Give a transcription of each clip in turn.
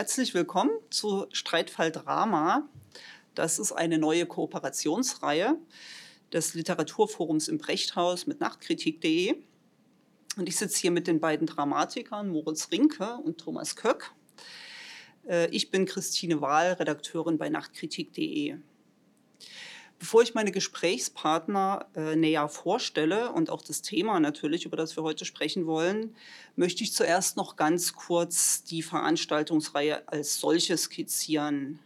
Herzlich willkommen zu Streitfall Drama. Das ist eine neue Kooperationsreihe des Literaturforums im Brechthaus mit Nachtkritik.de. Und ich sitze hier mit den beiden Dramatikern Moritz Rinke und Thomas Köck. Äh, ich bin Christine Wahl, Redakteurin bei Nachtkritik.de. Bevor ich meine Gesprächspartner äh, näher vorstelle und auch das Thema natürlich, über das wir heute sprechen wollen, möchte ich zuerst noch ganz kurz die Veranstaltungsreihe als solche skizzieren.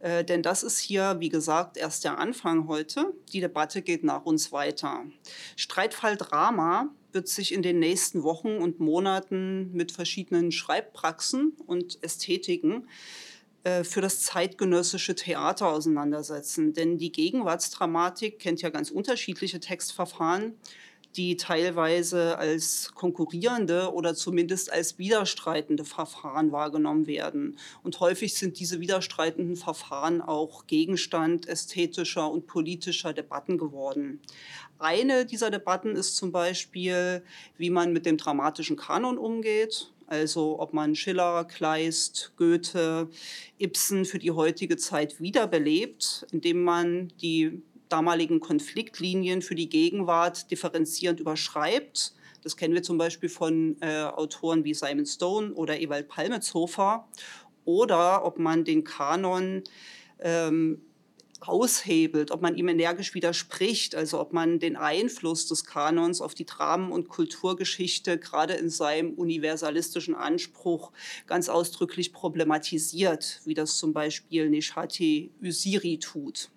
Äh, denn das ist hier, wie gesagt, erst der Anfang heute. Die Debatte geht nach uns weiter. Streitfall Drama wird sich in den nächsten Wochen und Monaten mit verschiedenen Schreibpraxen und Ästhetiken äh, für das zeitgenössische Theater auseinandersetzen. Denn die Gegenwartsdramatik kennt ja ganz unterschiedliche Textverfahren, die teilweise als konkurrierende oder zumindest als widerstreitende Verfahren wahrgenommen werden. Und häufig sind diese widerstreitenden Verfahren auch Gegenstand ästhetischer und politischer Debatten geworden. Eine dieser Debatten ist zum Beispiel, wie man mit dem dramatischen Kanon umgeht also ob man Schiller, Kleist, Goethe, Ibsen für die heutige Zeit wiederbelebt, indem man die damaligen Konfliktlinien für die Gegenwart differenzierend überschreibt. Das kennen wir zum Beispiel von äh, Autoren wie Simon Stone oder Ewald Palmetshofer. Oder ob man den Kanon ähm, aushebelt, ob man ihm energisch widerspricht, also ob man den Einfluss des Kanons auf die Dramen- und Kulturgeschichte gerade in seinem universalistischen Anspruch ganz ausdrücklich problematisiert, wie das zum Beispiel Nishati Usiri tut.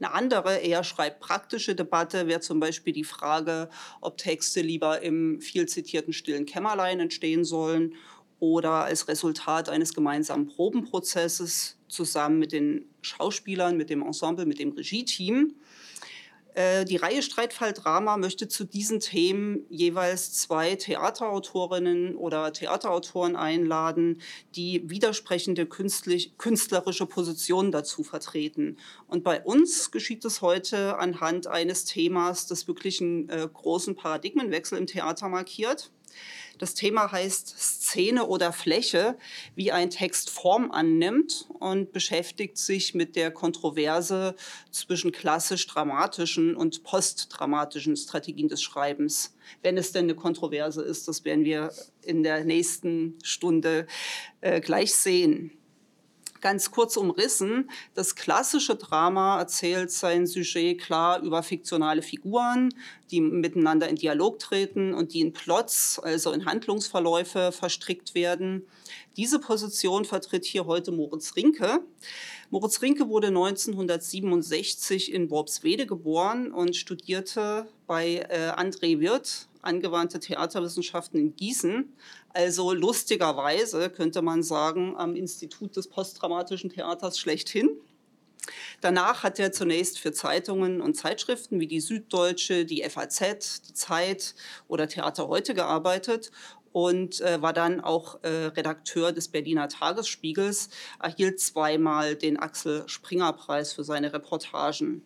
Eine andere, eher schreibpraktische Debatte wäre zum Beispiel die Frage, ob Texte lieber im viel zitierten stillen Kämmerlein entstehen sollen oder als Resultat eines gemeinsamen Probenprozesses zusammen mit den Schauspielern, mit dem Ensemble, mit dem Regie-Team. Äh, die Reihe Streitfall Drama möchte zu diesen Themen jeweils zwei Theaterautorinnen oder Theaterautoren einladen, die widersprechende künstlerische Positionen dazu vertreten. Und bei uns geschieht es heute anhand eines Themas, das wirklich einen äh, großen Paradigmenwechsel im Theater markiert. Das Thema heißt Szene oder Fläche, wie ein Text Form annimmt und beschäftigt sich mit der Kontroverse zwischen klassisch-dramatischen und postdramatischen Strategien des Schreibens. Wenn es denn eine Kontroverse ist, das werden wir in der nächsten Stunde äh, gleich sehen ganz kurz umrissen. Das klassische Drama erzählt sein Sujet klar über fiktionale Figuren, die miteinander in Dialog treten und die in Plots, also in Handlungsverläufe verstrickt werden. Diese Position vertritt hier heute Moritz Rinke. Moritz Rinke wurde 1967 in Worpswede geboren und studierte bei äh, André Wirth angewandte Theaterwissenschaften in Gießen. Also lustigerweise könnte man sagen, am Institut des postdramatischen Theaters schlechthin. Danach hat er zunächst für Zeitungen und Zeitschriften wie die Süddeutsche, die FAZ, die Zeit oder Theater heute gearbeitet und äh, war dann auch äh, Redakteur des Berliner Tagesspiegels, erhielt zweimal den Axel Springer Preis für seine Reportagen.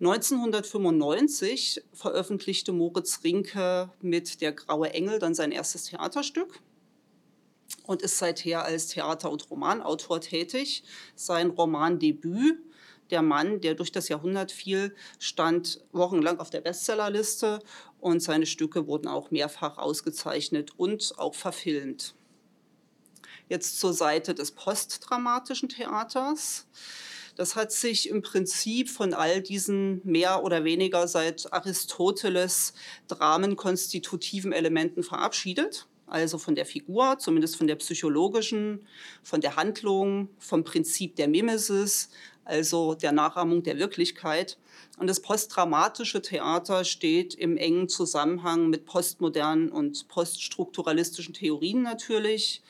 1995 veröffentlichte Moritz Rinke mit Der graue Engel dann sein erstes Theaterstück und ist seither als Theater- und Romanautor tätig. Sein Romandebüt der Mann, der durch das Jahrhundert fiel, stand wochenlang auf der Bestsellerliste und seine Stücke wurden auch mehrfach ausgezeichnet und auch verfilmt. Jetzt zur Seite des postdramatischen Theaters. Das hat sich im Prinzip von all diesen mehr oder weniger seit Aristoteles dramenkonstitutiven Elementen verabschiedet also von der Figur, zumindest von der psychologischen, von der Handlung, vom Prinzip der Mimesis, also der Nachahmung der Wirklichkeit. Und das posttraumatische Theater steht im engen Zusammenhang mit postmodernen und poststrukturalistischen Theorien natürlich.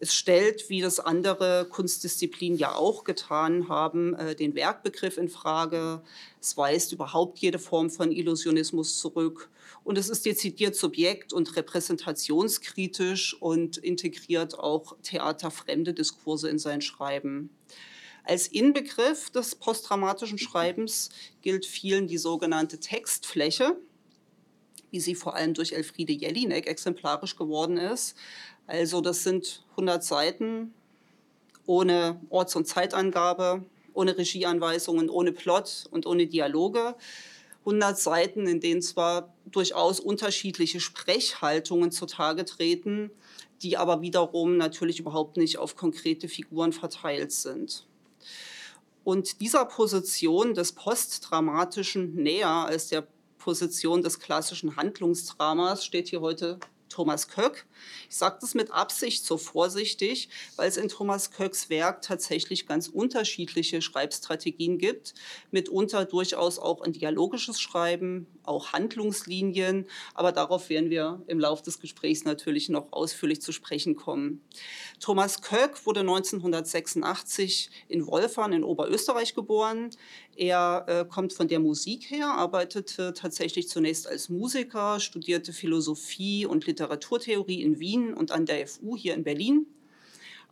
Es stellt, wie das andere Kunstdisziplinen ja auch getan haben, äh, den Werkbegriff in Frage. Es weist überhaupt jede Form von Illusionismus zurück. Und es ist dezidiert subjekt- und repräsentationskritisch und integriert auch theaterfremde Diskurse in sein Schreiben. Als Inbegriff des posttraumatischen Schreibens gilt vielen die sogenannte Textfläche. wie sie vor allem durch Elfriede Jelinek exemplarisch geworden ist. Also das sind 100 Seiten ohne Orts- und Zeitangabe, ohne Regieanweisungen, ohne Plot und ohne Dialoge. 100 Seiten, in denen zwar durchaus unterschiedliche Sprechhaltungen zutage treten, die aber wiederum natürlich überhaupt nicht auf konkrete Figuren verteilt sind. Und dieser Position des Postdramatischen näher als der Position des klassischen Handlungsdramas steht hier heute Thomas Köck. Ich sage das mit Absicht so vorsichtig, weil es in Thomas Köcks Werk tatsächlich ganz unterschiedliche Schreibstrategien gibt, mitunter durchaus auch ein dialogisches Schreiben, auch Handlungslinien, aber darauf werden wir im Laufe des Gesprächs natürlich noch ausführlich zu sprechen kommen. Thomas Köck wurde 1986 in Wolfern in Oberösterreich geboren. Er äh, kommt von der Musik her, arbeitete tatsächlich zunächst als Musiker, studierte Philosophie und Literaturtheorie in Wien und an der FU hier in Berlin.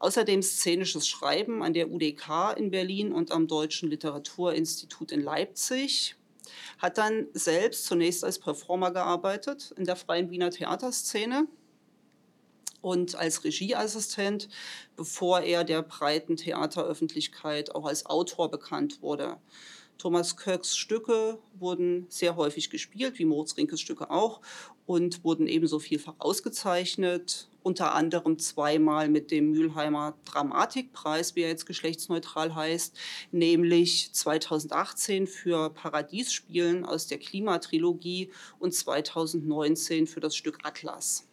Außerdem szenisches Schreiben an der UDK in Berlin und am Deutschen Literaturinstitut in Leipzig. Hat dann selbst zunächst als Performer gearbeitet in der freien Wiener Theaterszene und als Regieassistent, bevor er der breiten Theateröffentlichkeit auch als Autor bekannt wurde. Thomas Köcks Stücke wurden sehr häufig gespielt, wie Moritz Rinkes Stücke auch, und wurden ebenso vielfach ausgezeichnet, unter anderem zweimal mit dem Mülheimer Dramatikpreis, wie er jetzt geschlechtsneutral heißt, nämlich 2018 für Paradiesspielen aus der Klimatrilogie und 2019 für das Stück Atlas.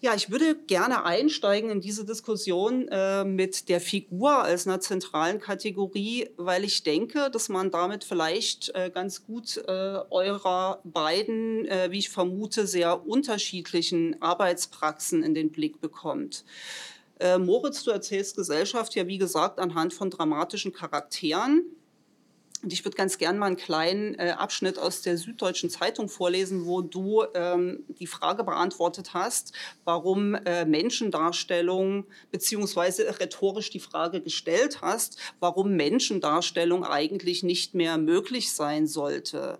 Ja, ich würde gerne einsteigen in diese Diskussion äh, mit der Figur als einer zentralen Kategorie, weil ich denke, dass man damit vielleicht äh, ganz gut äh, eurer beiden, äh, wie ich vermute, sehr unterschiedlichen Arbeitspraxen in den Blick bekommt. Äh, Moritz, du erzählst Gesellschaft ja, wie gesagt, anhand von dramatischen Charakteren. Und ich würde ganz gern mal einen kleinen äh, Abschnitt aus der Süddeutschen Zeitung vorlesen, wo du ähm, die Frage beantwortet hast, warum äh, Menschendarstellung, beziehungsweise rhetorisch die Frage gestellt hast, warum Menschendarstellung eigentlich nicht mehr möglich sein sollte.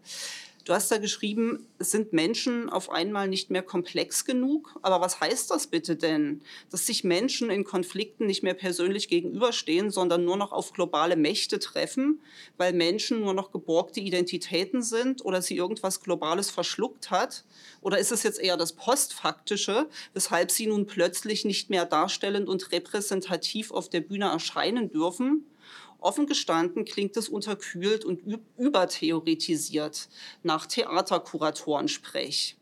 Du hast da geschrieben, sind Menschen auf einmal nicht mehr komplex genug? Aber was heißt das bitte denn? Dass sich Menschen in Konflikten nicht mehr persönlich gegenüberstehen, sondern nur noch auf globale Mächte treffen, weil Menschen nur noch geborgte Identitäten sind oder sie irgendwas Globales verschluckt hat? Oder ist es jetzt eher das Postfaktische, weshalb sie nun plötzlich nicht mehr darstellend und repräsentativ auf der Bühne erscheinen dürfen? Offen gestanden klingt es unterkühlt und übertheoretisiert nach Theaterkuratorensprech.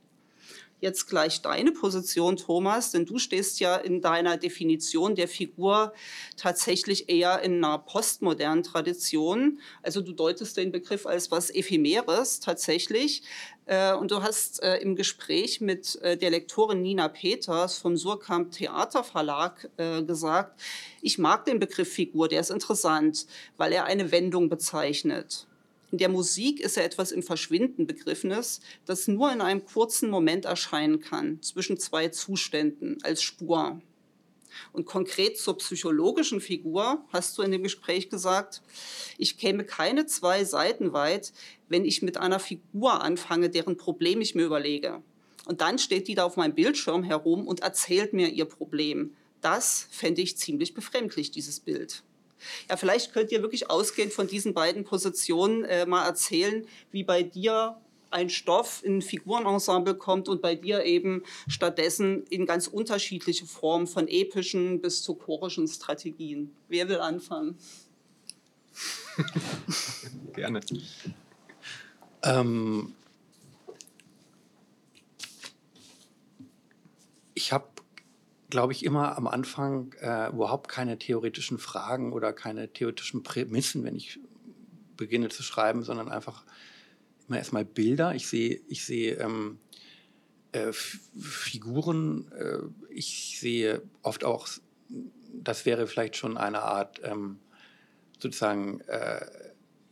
Jetzt gleich deine Position, Thomas, denn du stehst ja in deiner Definition der Figur tatsächlich eher in einer postmodernen Tradition. Also du deutest den Begriff als was Ephemeres tatsächlich. Äh, und du hast äh, im Gespräch mit äh, der Lektorin Nina Peters vom Surkamp Theaterverlag gesagt, ich mag den Begriff Figur, der ist interessant, weil er eine Wendung bezeichnet. In der Musik ist er etwas im Verschwinden begriffenes, das nur in einem kurzen Moment erscheinen kann, zwischen zwei Zuständen, als Spur. Und konkret zur psychologischen Figur hast du in dem Gespräch gesagt, ich käme keine zwei Seiten weit, wenn ich mit einer Figur anfange, deren Problem ich mir überlege. Und dann steht die da auf meinem Bildschirm herum und erzählt mir ihr Problem. Das fände ich ziemlich befremdlich, dieses Bild. Ja, vielleicht könnt ihr wirklich ausgehend von diesen beiden Positionen äh, mal erzählen, wie bei dir ein Stoff in ein Figurenensemble kommt und bei dir eben stattdessen in ganz unterschiedliche Formen von epischen bis zu chorischen Strategien. Wer will anfangen? Gerne. Ähm, ich habe glaube ich, immer am Anfang äh, überhaupt keine theoretischen Fragen oder keine theoretischen Prämissen, wenn ich beginne zu schreiben, sondern einfach immer erstmal Bilder. Ich sehe, ich sehe ähm, äh, Figuren, äh, ich sehe oft auch, das wäre vielleicht schon eine Art ähm, sozusagen äh,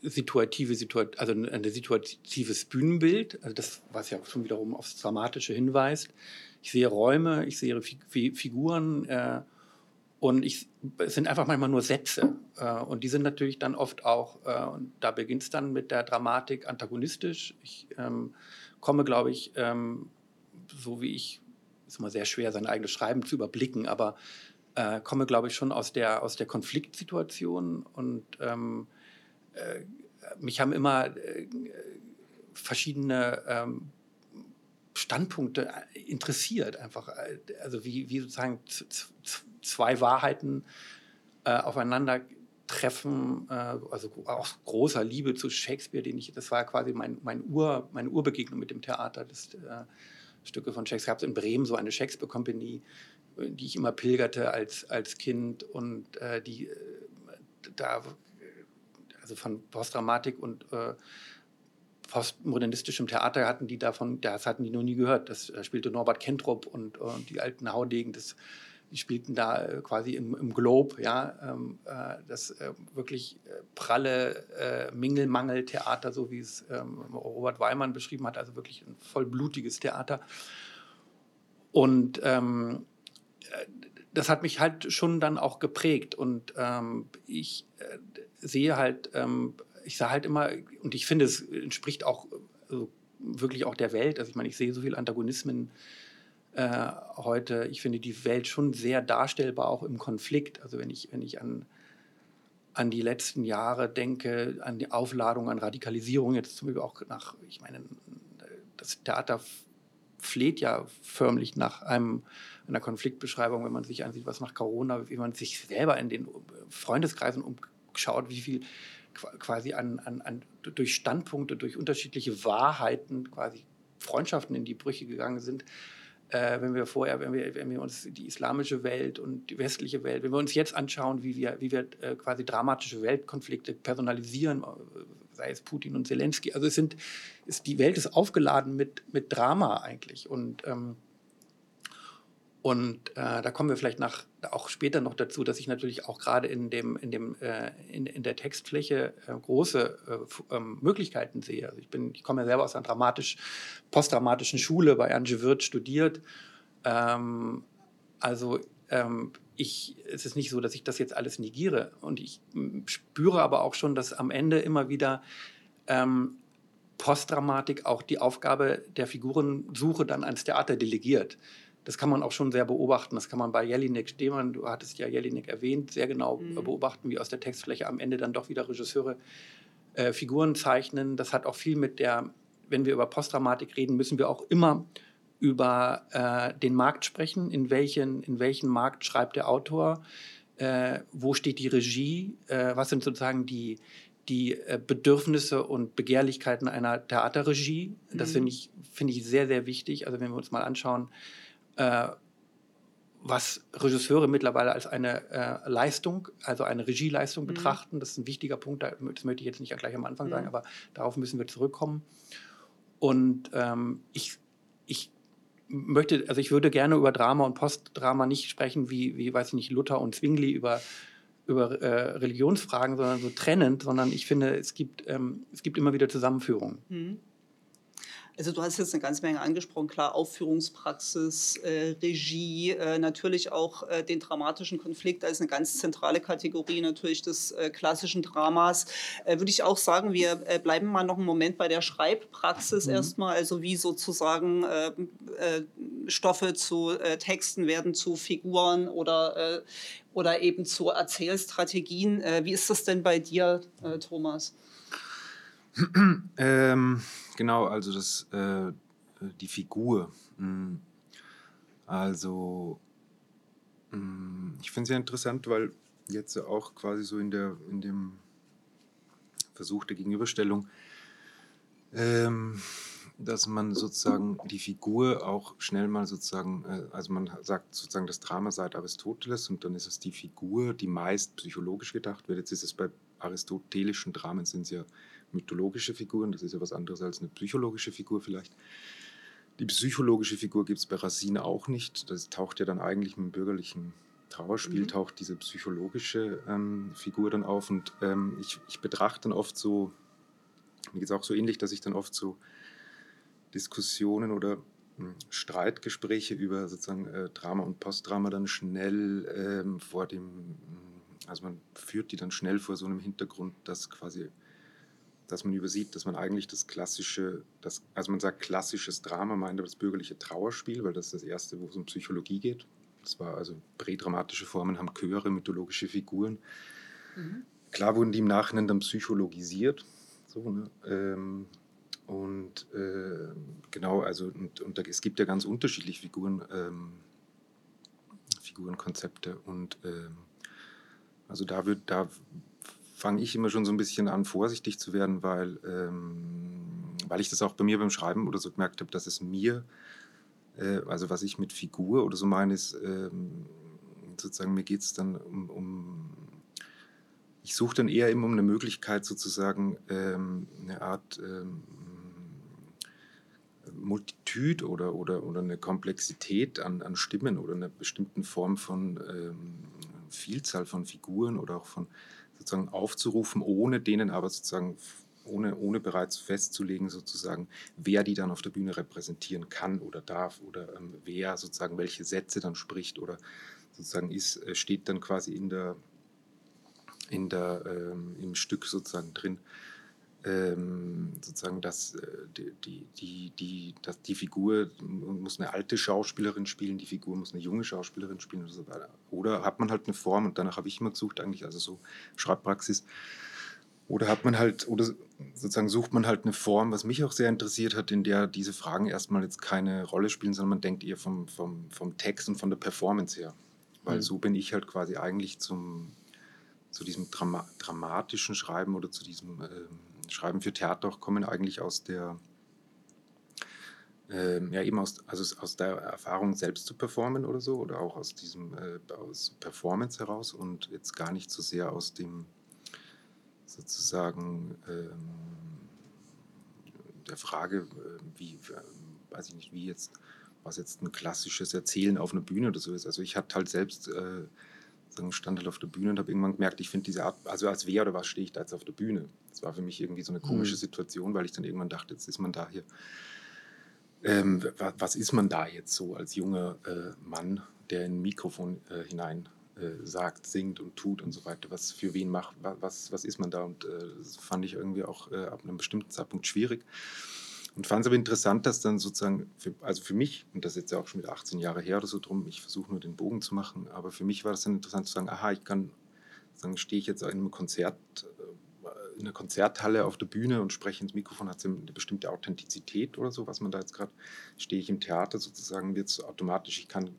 situative, Situa also ein situatives Bühnenbild, also das, was ja schon wiederum aufs Dramatische hinweist. Ich sehe Räume, ich sehe Figuren äh, Und ich, es sind einfach manchmal nur Sätze. Äh, und die sind natürlich dann oft auch, äh, und da beginnt es dann mit der Dramatik antagonistisch. Ich ähm, komme, glaube ich, ähm, so wie ich, ist immer sehr schwer, sein eigenes Schreiben zu überblicken, aber äh, komme, glaube ich, schon aus der, aus der Konfliktsituation und ähm, äh, mich haben immer äh, verschiedene ähm, Standpunkte interessiert, einfach. Also wie, wie sozusagen zwei Wahrheiten äh, aufeinander treffen, äh, also aus großer Liebe zu Shakespeare, den ich, das war quasi mein, mein Ur, meine Urbegegnung mit dem Theater, das äh, Stücke von Shakespeare. Gab es in Bremen so eine Shakespeare Company, die ich immer pilgerte als, als Kind und äh, die äh, da, also von Postdramatik und äh, postmodernistischem Theater hatten die davon, das hatten die noch nie gehört. Das spielte Norbert Kentrup und, und die alten Haudegen des die spielten da äh, quasi im, im Globe, ja, ähm, äh, das äh, wirklich äh, pralle äh, Mingelmangel-Theater, so wie es ähm, Robert Weimann beschrieben hat, also wirklich ein vollblutiges Theater. Und ähm, äh, das hat mich halt schon dann auch geprägt und ähm, ich sehe halt, ähm, ich sah halt immer, und ich finde, es entspricht auch also wirklich auch der Welt, also ich meine, ich sehe so viele Antagonismen äh, heute, ich finde die Welt schon sehr darstellbar, auch im Konflikt. Also wenn ich, wenn ich an, an die letzten Jahre denke, an die Aufladung, an Radikalisierung, jetzt zum Beispiel auch nach, ich meine, das Theater fleht ja förmlich nach einem, einer Konfliktbeschreibung, wenn man sich ansieht, was nach Corona, wie man sich selber in den Freundeskreisen umschaut, wie viel quasi an, an, an, durch Standpunkte, durch unterschiedliche Wahrheiten quasi Freundschaften in die Brüche gegangen sind äh, wenn wir vorher, wenn wir, wenn wir uns die islamische Welt und die westliche Welt, wenn wir uns jetzt anschauen, wie wir, wie wir äh, quasi dramatische Weltkonflikte personalisieren, äh, sei es Putin und Zelensky, also es sind, ist, die Welt ist aufgeladen mit, mit Drama eigentlich. Und ähm, und äh, da kommen wir vielleicht nach, auch später noch dazu, dass ich natürlich auch gerade in, dem, in, dem, äh, in, in der Textfläche äh, große äh, ähm, Möglichkeiten sehe. Also ich, bin, ich komme ja selber aus einer dramatisch, postdramatischen Schule bei Ange Wirth studiert. Ähm, also ähm, ich, es ist nicht so, dass ich das jetzt alles negiere. Und ich spüre aber auch schon, dass am Ende immer wieder ähm, Postdramatik auch die Aufgabe der Figurensuche dann ans Theater delegiert. Das kann man auch schon sehr beobachten. Das kann man bei Jelinek Stehmann, du hattest ja Jelinek erwähnt, sehr genau mhm. beobachten, wie aus der Textfläche am Ende dann doch wieder Regisseure äh, Figuren zeichnen. Das hat auch viel mit der, wenn wir über Postdramatik reden, müssen wir auch immer über äh, den Markt sprechen. In welchen, in welchen Markt schreibt der Autor? Äh, wo steht die Regie? Äh, was sind sozusagen die, die äh, Bedürfnisse und Begehrlichkeiten einer Theaterregie? Das mhm. finde ich, find ich sehr, sehr wichtig. Also wenn wir uns mal anschauen, äh, was Regisseure mittlerweile als eine äh, Leistung, also eine Regieleistung mhm. betrachten. Das ist ein wichtiger Punkt, das möchte ich jetzt nicht gleich am Anfang mhm. sagen, aber darauf müssen wir zurückkommen. Und ähm, ich, ich möchte, also ich würde gerne über Drama und Postdrama nicht sprechen, wie, wie weiß ich nicht, Luther und Zwingli über, über äh, Religionsfragen, sondern so trennend, sondern ich finde, es gibt, ähm, es gibt immer wieder Zusammenführungen. Mhm. Also du hast jetzt eine ganze Menge angesprochen, klar, Aufführungspraxis, äh, Regie, äh, natürlich auch äh, den dramatischen Konflikt als eine ganz zentrale Kategorie natürlich des äh, klassischen Dramas. Äh, würde ich auch sagen, wir äh, bleiben mal noch einen Moment bei der Schreibpraxis mhm. erstmal, also wie sozusagen Stoffe zu Texten werden zu Figuren oder, oder eben zu Erzählstrategien. wie ist das denn bei dir, Thomas? ähm, genau, also das, äh, die Figur. Hm. Also, hm, ich finde es sehr interessant, weil jetzt auch quasi so in, der, in dem Versuch der Gegenüberstellung, ähm, dass man sozusagen die Figur auch schnell mal sozusagen, äh, also man sagt sozusagen das Drama seit Aristoteles und dann ist es die Figur, die meist psychologisch gedacht wird. Jetzt ist es bei aristotelischen Dramen sind es ja mythologische Figuren, das ist ja was anderes als eine psychologische Figur vielleicht. Die psychologische Figur gibt es bei Racine auch nicht. Das taucht ja dann eigentlich mit dem bürgerlichen Trauerspiel, mhm. taucht diese psychologische ähm, Figur dann auf. Und ähm, ich, ich betrachte dann oft so, mir geht es auch so ähnlich, dass ich dann oft so Diskussionen oder hm, Streitgespräche über sozusagen äh, Drama und Postdrama dann schnell ähm, vor dem, hm, also man führt die dann schnell vor so einem Hintergrund, dass quasi, dass man übersieht, dass man eigentlich das klassische, das, also man sagt klassisches Drama, meint das bürgerliche Trauerspiel, weil das ist das erste, wo es um Psychologie geht. Das war also prädramatische Formen, haben Chöre, mythologische Figuren. Mhm. Klar wurden die im Nachhinein dann psychologisiert. So, ne? ähm, und äh, genau, also und, und da, es gibt ja ganz unterschiedliche Figuren, ähm, Figurenkonzepte und ähm, also da wird, da fange ich immer schon so ein bisschen an, vorsichtig zu werden, weil, ähm, weil ich das auch bei mir beim Schreiben oder so gemerkt habe, dass es mir, äh, also was ich mit Figur oder so meine, ist ähm, sozusagen, mir geht es dann um, um ich suche dann eher immer um eine Möglichkeit, sozusagen ähm, eine Art ähm, Multitude oder, oder, oder eine Komplexität an, an Stimmen oder einer bestimmten Form von ähm, Vielzahl von Figuren oder auch von sozusagen aufzurufen, ohne denen aber sozusagen ohne, ohne bereits festzulegen, sozusagen, wer die dann auf der Bühne repräsentieren kann oder darf oder ähm, wer sozusagen welche Sätze dann spricht oder sozusagen ist, äh, steht dann quasi in der, in der, ähm, im Stück sozusagen drin sozusagen, dass äh, die, die, die, dass die Figur muss eine alte Schauspielerin spielen, die Figur muss eine junge Schauspielerin spielen oder so weiter. Oder hat man halt eine Form und danach habe ich immer gesucht, eigentlich, also so Schreibpraxis. Oder hat man halt, oder sozusagen sucht man halt eine Form, was mich auch sehr interessiert hat, in der diese Fragen erstmal jetzt keine Rolle spielen, sondern man denkt eher vom, vom, vom Text und von der Performance her. Weil mhm. so bin ich halt quasi eigentlich zum, zu diesem Drama dramatischen Schreiben oder zu diesem ähm, Schreiben für Theater kommen eigentlich aus der, äh, ja eben aus, also aus der Erfahrung selbst zu performen oder so oder auch aus diesem äh, aus Performance heraus und jetzt gar nicht so sehr aus dem sozusagen ähm, der Frage, äh, wie, äh, weiß ich nicht, wie jetzt, was jetzt ein klassisches Erzählen auf einer Bühne oder so ist. Also ich hatte halt selbst äh, stand halt auf der Bühne und habe irgendwann gemerkt, ich finde diese Art, also als wer oder was stehe ich da jetzt auf der Bühne? Das war für mich irgendwie so eine komische mhm. Situation, weil ich dann irgendwann dachte, jetzt ist man da hier. Ähm, was ist man da jetzt so als junger äh, Mann, der in ein Mikrofon äh, hinein äh, sagt, singt und tut und so weiter? Was für wen macht, was, was ist man da? Und äh, das fand ich irgendwie auch äh, ab einem bestimmten Zeitpunkt schwierig. Und fand es aber interessant, dass dann sozusagen, für, also für mich, und das ist jetzt ja auch schon wieder 18 Jahre her oder so drum, ich versuche nur den Bogen zu machen, aber für mich war das dann interessant zu sagen, aha, ich kann, sagen, stehe ich jetzt in einem Konzert, äh, in einer Konzerthalle auf der Bühne und spreche ins Mikrofon, hat es eine bestimmte Authentizität oder so, was man da jetzt gerade, stehe ich im Theater sozusagen, wird es automatisch, ich kann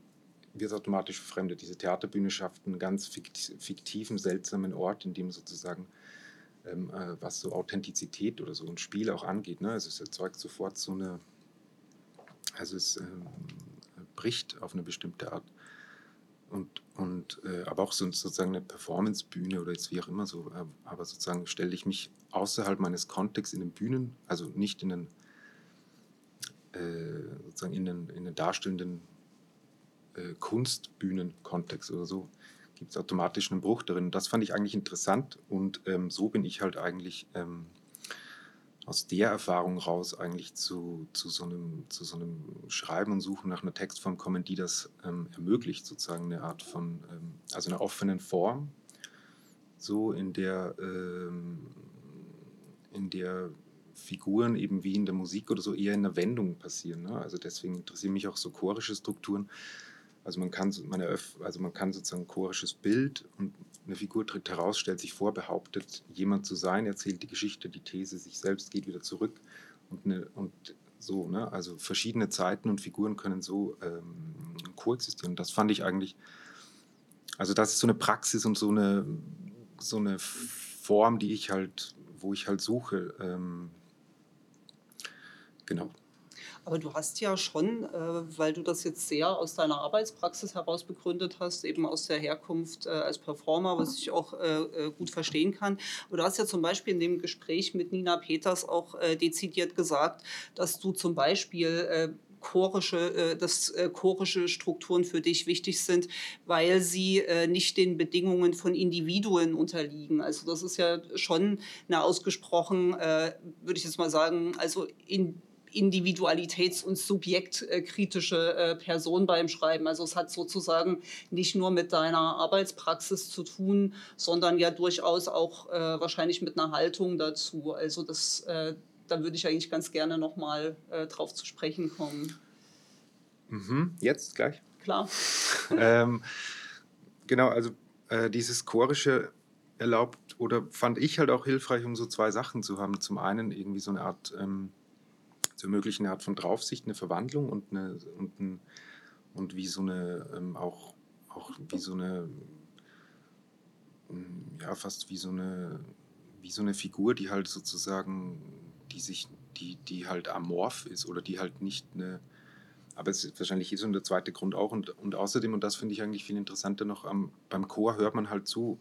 wird automatisch verfremdet. Diese Theaterbühne schafft einen ganz fiktiven, seltsamen Ort, in dem sozusagen ähm, äh, was so Authentizität oder so ein Spiel auch angeht. Ne? Also es erzeugt sofort so eine, also es ähm, bricht auf eine bestimmte Art. Und, und äh, aber auch so, sozusagen eine Performancebühne oder jetzt wie auch immer so, äh, aber sozusagen stelle ich mich außerhalb meines Kontexts in den Bühnen, also nicht in den äh, sozusagen in den, in den darstellenden äh, Kunstbühnenkontext oder so, gibt es automatisch einen Bruch darin. Das fand ich eigentlich interessant und ähm, so bin ich halt eigentlich ähm, aus der Erfahrung raus eigentlich zu, zu, so einem, zu so einem Schreiben und Suchen nach einer Textform kommen, die das ähm, ermöglicht, sozusagen eine Art von, ähm, also einer offenen Form, so in der, ähm, in der Figuren eben wie in der Musik oder so eher in der Wendung passieren. Ne? Also deswegen interessieren mich auch so chorische Strukturen, also man kann, man also man kann sozusagen ein chorisches Bild und eine Figur tritt heraus, stellt sich vor, behauptet, jemand zu sein, erzählt die Geschichte, die These sich selbst, geht wieder zurück und, eine, und so, ne? also verschiedene Zeiten und Figuren können so ähm, koexistieren. Das fand ich eigentlich, also das ist so eine Praxis und so eine, so eine Form, die ich halt, wo ich halt suche. Ähm, genau. Aber du hast ja schon, äh, weil du das jetzt sehr aus deiner Arbeitspraxis heraus begründet hast, eben aus der Herkunft äh, als Performer, was ich auch äh, äh gut verstehen kann. Und du hast ja zum Beispiel in dem Gespräch mit Nina Peters auch äh, dezidiert gesagt, dass du zum Beispiel äh, chorische, dass chorische Strukturen für dich wichtig sind, weil sie nicht den Bedingungen von Individuen unterliegen. Also das ist ja schon eine ausgesprochen, würde ich jetzt mal sagen, also in individualitäts- und subjektkritische äh, Person beim Schreiben. Also es hat sozusagen nicht nur mit deiner Arbeitspraxis zu tun, sondern ja durchaus auch äh, wahrscheinlich mit einer Haltung dazu. Also das, äh, da würde ich eigentlich ganz gerne nochmal äh, drauf zu sprechen kommen. Mhm. Jetzt gleich? Klar. ähm, genau, also äh, dieses chorische erlaubt oder fand ich halt auch hilfreich, um so zwei Sachen zu haben. Zum einen irgendwie so eine Art, ähm, zu ermöglichen, eine Art von Draufsicht, eine Verwandlung und, eine, und, ein, und wie so eine, ähm, auch, auch wie so eine, mm, ja, fast wie so eine, wie so eine Figur, die halt sozusagen, die sich, die, die halt amorph ist oder die halt nicht eine, aber es ist wahrscheinlich ist und der zweite Grund auch. Und, und außerdem, und das finde ich eigentlich viel interessanter noch, am, beim Chor hört man halt zu.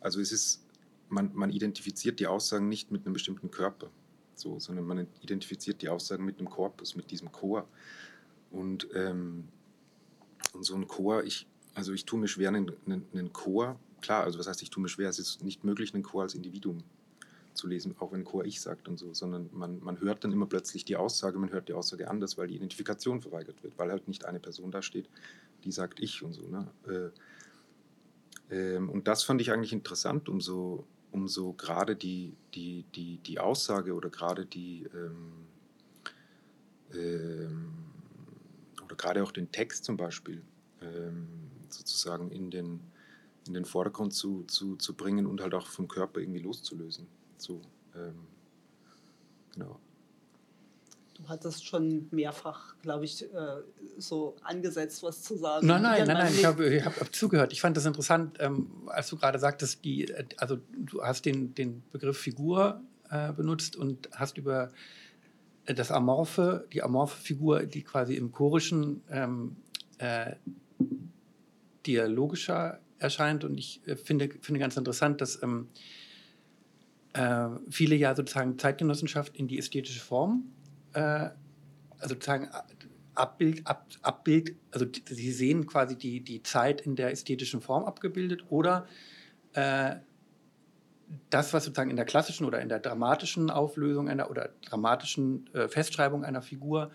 Also es ist, man, man identifiziert die Aussagen nicht mit einem bestimmten Körper, so, sondern man identifiziert die Aussagen mit einem Korpus, mit diesem Chor. Und, ähm, und so ein Chor, ich, also ich tue mir schwer, einen, einen, Chor, klar, also was heißt, ich tue mir schwer, es ist nicht möglich, einen Chor als Individuum zu lesen, auch wenn Chor ich sagt und so, sondern man, man hört dann immer plötzlich die Aussage, man hört die Aussage anders, weil die Identifikation verweigert wird, weil halt nicht eine Person da steht, die sagt ich und so. Ne? Äh, ähm, und das fand ich eigentlich interessant, um so, um so gerade die, die, die, die Aussage oder gerade die ähm, ähm, oder gerade auch den Text zum Beispiel ähm, sozusagen in den, in den Vordergrund zu, zu, zu bringen und halt auch vom Körper irgendwie loszulösen. So, ähm, genau. Du hattest schon mehrfach, glaube ich, äh, so angesetzt, was zu sagen. Nein, nein, nein, nein, ich habe hab zugehört. Ich fand das interessant, ähm, als du gerade sagtest, die, äh, also du hast den, den Begriff Figur äh, benutzt und hast über äh, das amorphe, die amorphe Figur, die quasi im chorischen ähm, äh, dialogischer erscheint. Und ich äh, finde, finde ganz interessant, dass ähm, äh, viele ja sozusagen Zeitgenossenschaft in die ästhetische Form, äh, also sozusagen Abbild, Ab, Abbild, also sie sehen quasi die, die Zeit in der ästhetischen Form abgebildet oder äh, das, was sozusagen in der klassischen oder in der dramatischen Auflösung einer oder dramatischen äh, Festschreibung einer Figur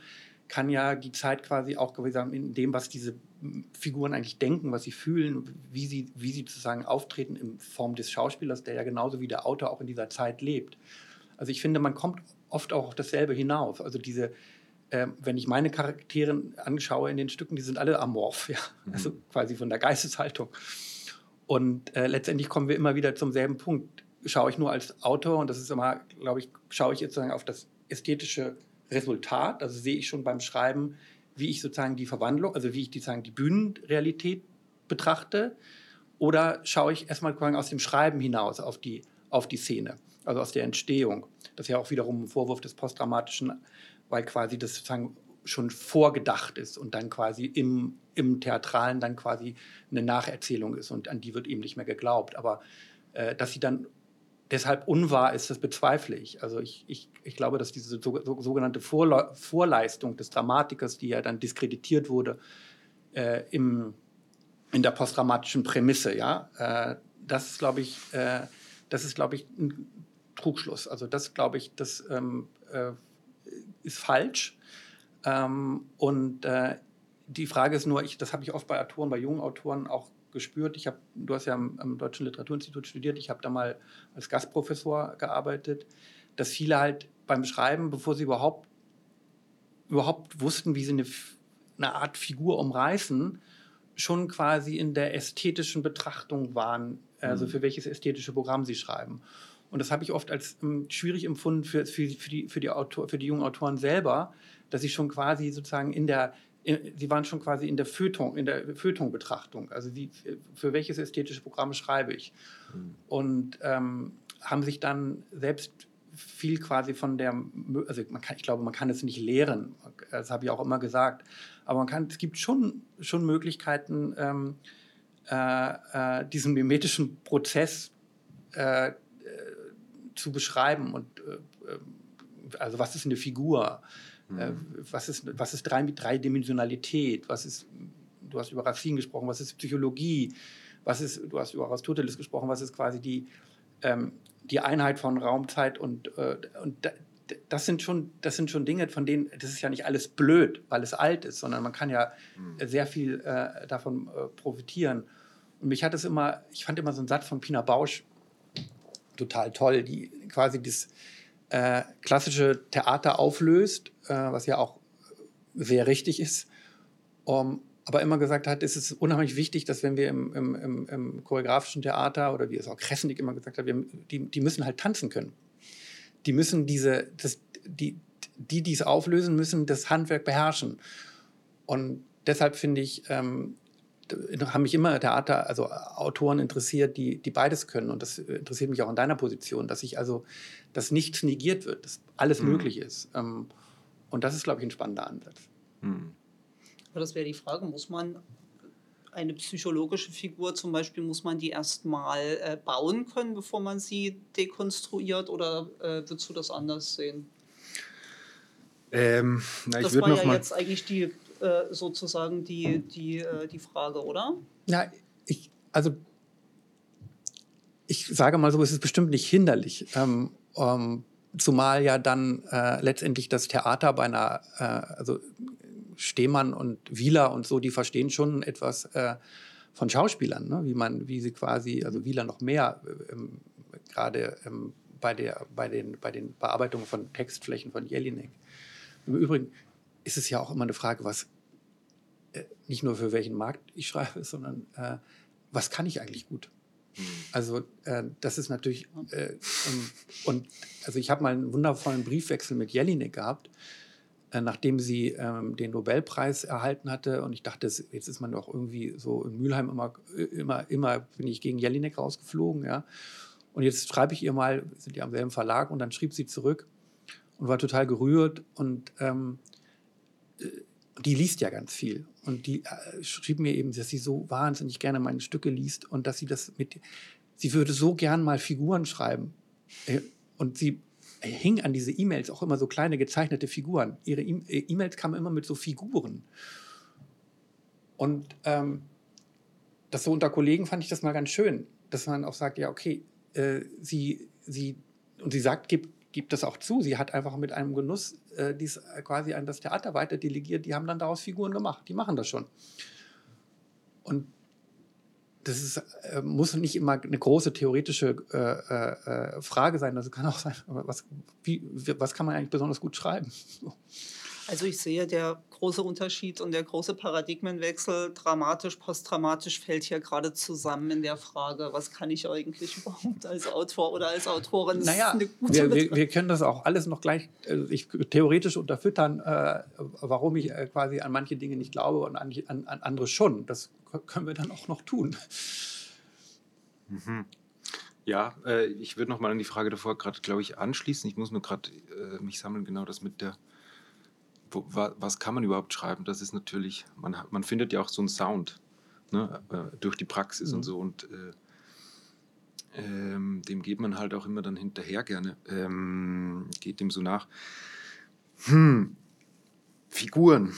kann ja die Zeit quasi auch gewesen in dem, was diese Figuren eigentlich denken, was sie fühlen, wie sie, wie sie sozusagen auftreten in Form des Schauspielers, der ja genauso wie der Autor auch in dieser Zeit lebt. Also ich finde, man kommt oft auch auf dasselbe hinaus. Also diese, äh, wenn ich meine Charaktere anschaue in den Stücken, die sind alle amorph, ja, mhm. also quasi von der Geisteshaltung. Und äh, letztendlich kommen wir immer wieder zum selben Punkt. Schaue ich nur als Autor, und das ist immer, glaube ich, schaue ich jetzt sozusagen auf das ästhetische Resultat, also sehe ich schon beim Schreiben, wie ich sozusagen die Verwandlung, also wie ich die, sagen, die Bühnenrealität betrachte, oder schaue ich erstmal aus dem Schreiben hinaus auf die, auf die Szene, also aus der Entstehung. Das ist ja auch wiederum ein Vorwurf des Postdramatischen, weil quasi das sozusagen schon vorgedacht ist und dann quasi im, im Theatralen dann quasi eine Nacherzählung ist und an die wird eben nicht mehr geglaubt. Aber äh, dass sie dann deshalb unwahr ist, das bezweifle ich. Also ich, ich, ich glaube, dass diese so, so, sogenannte Vorle Vorleistung des Dramatikers, die ja dann diskreditiert wurde äh, im, in der postdramatischen Prämisse, ja, äh, das ist, glaube ich, äh, das ist, glaube ich, ein Trugschluss. Also das, glaube ich, das ähm, äh, ist falsch. Ähm, und äh, die Frage ist nur, ich, das habe ich oft bei Autoren, bei jungen Autoren auch gespürt. Ich habe, du hast ja am, am, Deutschen Literaturinstitut studiert, ich habe da mal als Gastprofessor gearbeitet, dass viele halt beim Schreiben, bevor sie überhaupt, überhaupt wussten, wie sie eine, eine Art Figur umreißen, schon quasi in der ästhetischen Betrachtung waren, also mhm. für welches ästhetische Programm sie schreiben. Und das habe ich oft als um, ähm, schwierig empfunden für, für, für, die, für, die Autor, für die jungen Autoren selber, dass sie schon quasi sozusagen in der Sie waren schon quasi in der Feuilleton, in der Feuilleton-Betrachtung. Also wie, für welches ästhetische Programm schreibe ich? Mhm. Und ähm, haben sich dann selbst viel quasi von der, also man kann, ich glaube, man kann es nicht lehren, das habe ich auch immer gesagt, aber man kann, es gibt schon, schon Möglichkeiten, ähm, äh, äh, diesen mimetischen Prozess äh zu beschreiben und äh, äh, also was ist eine Figur? Äh, mhm. was ist, was ist Drei Dreidimensionalität? Was ist, du hast über Racine gesprochen, was ist Psychologie? Was ist, du hast über Aristoteles gesprochen, was ist quasi die, ähm, die Einheit von Raum, Zeit und, äh, und das sind schon, das sind schon Dinge, von denen, das ist ja nicht alles blöd, weil es alt ist, sondern man kann ja mhm. sehr viel äh, davon äh, profitieren. Und mich hat es immer, ich fand immer so einen Satz von Pina Bausch total toll, die quasi das äh, klassische Theater auflöst, äh, was ja auch sehr richtig ist. Um, aber immer gesagt hat, es ist unheimlich wichtig, dass wenn wir im, im, im, im choreografischen Theater oder wie es auch Kressnig immer gesagt hat, wir, die, die müssen halt tanzen können die müssen diese, das, die, die, die es auflösen, müssen das Handwerk beherrschen. Und deshalb finde ich, ähm, haben mich immer Theater, also Autoren interessiert, die, die beides können. Und das interessiert mich auch in deiner Position, dass ich also, dass nichts negiert wird, dass alles mhm. möglich ist. Ähm, und das ist, glaube ich, ein spannender Ansatz. Mhm. Aber das wäre die Frage, muss man eine psychologische Figur zum Beispiel, muss man die erstmal äh, bauen können, bevor man sie dekonstruiert oder äh, würdest du das anders sehen? Ähm, na, das war ja jetzt eigentlich die äh, sozusagen die, die, äh, die Frage, oder? Ja, ich, also ich sage mal so, es ist bestimmt nicht hinderlich. Ähm, ähm, zumal ja dann äh, letztendlich das Theater bei einer, äh, also Stehmann und Wieler und so, die verstehen schon etwas äh, von Schauspielern, ne? wie man, wie sie quasi, also Wieler noch mehr, ähm, gerade ähm, bei, der, bei, den, bei den Bearbeitungen von Textflächen von Jelinek. Im Übrigen ist es ja auch immer eine Frage, was äh, nicht nur für welchen Markt ich schreibe, sondern äh, was kann ich eigentlich gut? Mhm. Also äh, das ist natürlich äh, und, und, also ich habe mal einen wundervollen Briefwechsel mit Jelinek gehabt, äh, nachdem sie ähm, den Nobelpreis erhalten hatte. Und ich dachte, jetzt ist man doch irgendwie so in Mülheim immer, immer, immer bin ich gegen Jelinek rausgeflogen. Ja. Und jetzt schreibe ich ihr mal, sind ja am selben Verlag, und dann schrieb sie zurück und war total gerührt. Und ähm, äh, die liest ja ganz viel. Und die äh, schrieb mir eben, dass sie so wahnsinnig gerne meine Stücke liest und dass sie das mit, sie würde so gern mal Figuren schreiben. Äh, und sie hing an diese E-Mails auch immer so kleine gezeichnete Figuren. Ihre e-, äh, E-Mails kamen immer mit so Figuren. Und ähm, das so unter Kollegen fand ich das mal ganz schön, dass man auch sagt, ja, okay, äh, sie, sie, und sie sagt, gibt, gibt das auch zu, sie hat einfach mit einem Genuss äh, dies äh, quasi an das Theater weiter delegiert, die haben dann daraus Figuren gemacht, die machen das schon. Und das ist, äh, muss nicht immer eine große theoretische äh, äh, äh Frage sein. Das kann auch sein, was, wie, was kann man eigentlich besonders gut schreiben? Also ich sehe, der große Unterschied und der große Paradigmenwechsel dramatisch, postdramatisch fällt hier gerade zusammen in der Frage, was kann ich eigentlich überhaupt als Autor oder als Autorin? Naja, wir, wir, wir, können das auch alles noch gleich also ich, theoretisch unterfüttern, äh, warum ich äh, quasi an manche Dinge nicht glaube und an, an, an, andere schon. Das können wir dann auch noch tun. Mhm. Ja, äh, ich würde noch mal an die Frage davor gerade, glaube ich, anschließen. Ich muss nur gerade äh, mich sammeln, genau das mit der wo, was kann man überhaupt schreiben? Das ist natürlich, man, man findet ja auch so einen Sound ne, äh, durch die Praxis mhm. und so und äh, ähm, dem geht man halt auch immer dann hinterher gerne, ähm, geht dem so nach. Hm, Figuren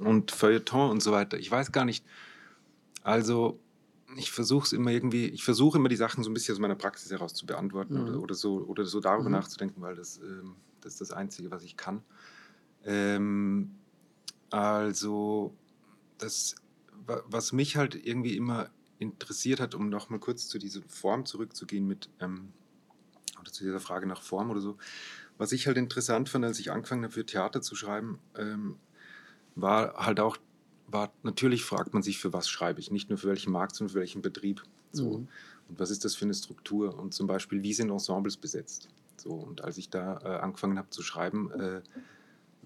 und Feuilleton und so weiter. Ich weiß gar nicht. Also ich versuche es immer irgendwie, ich versuche immer die Sachen so ein bisschen aus meiner Praxis heraus zu beantworten mhm. oder, oder, so, oder so darüber mhm. nachzudenken, weil das, ähm, das ist das Einzige, was ich kann. Ähm, also, das, was mich halt irgendwie immer interessiert hat, um nochmal kurz zu dieser Form zurückzugehen mit, ähm, oder zu dieser Frage nach Form oder so, was ich halt interessant fand, als ich angefangen habe, für Theater zu schreiben, ähm, war halt auch, war, natürlich fragt man sich, für was schreibe ich, nicht nur für welchen Markt, sondern für welchen Betrieb. So. Mhm. Und was ist das für eine Struktur? Und zum Beispiel, wie sind Ensembles besetzt? So, und als ich da äh, angefangen habe zu schreiben, äh,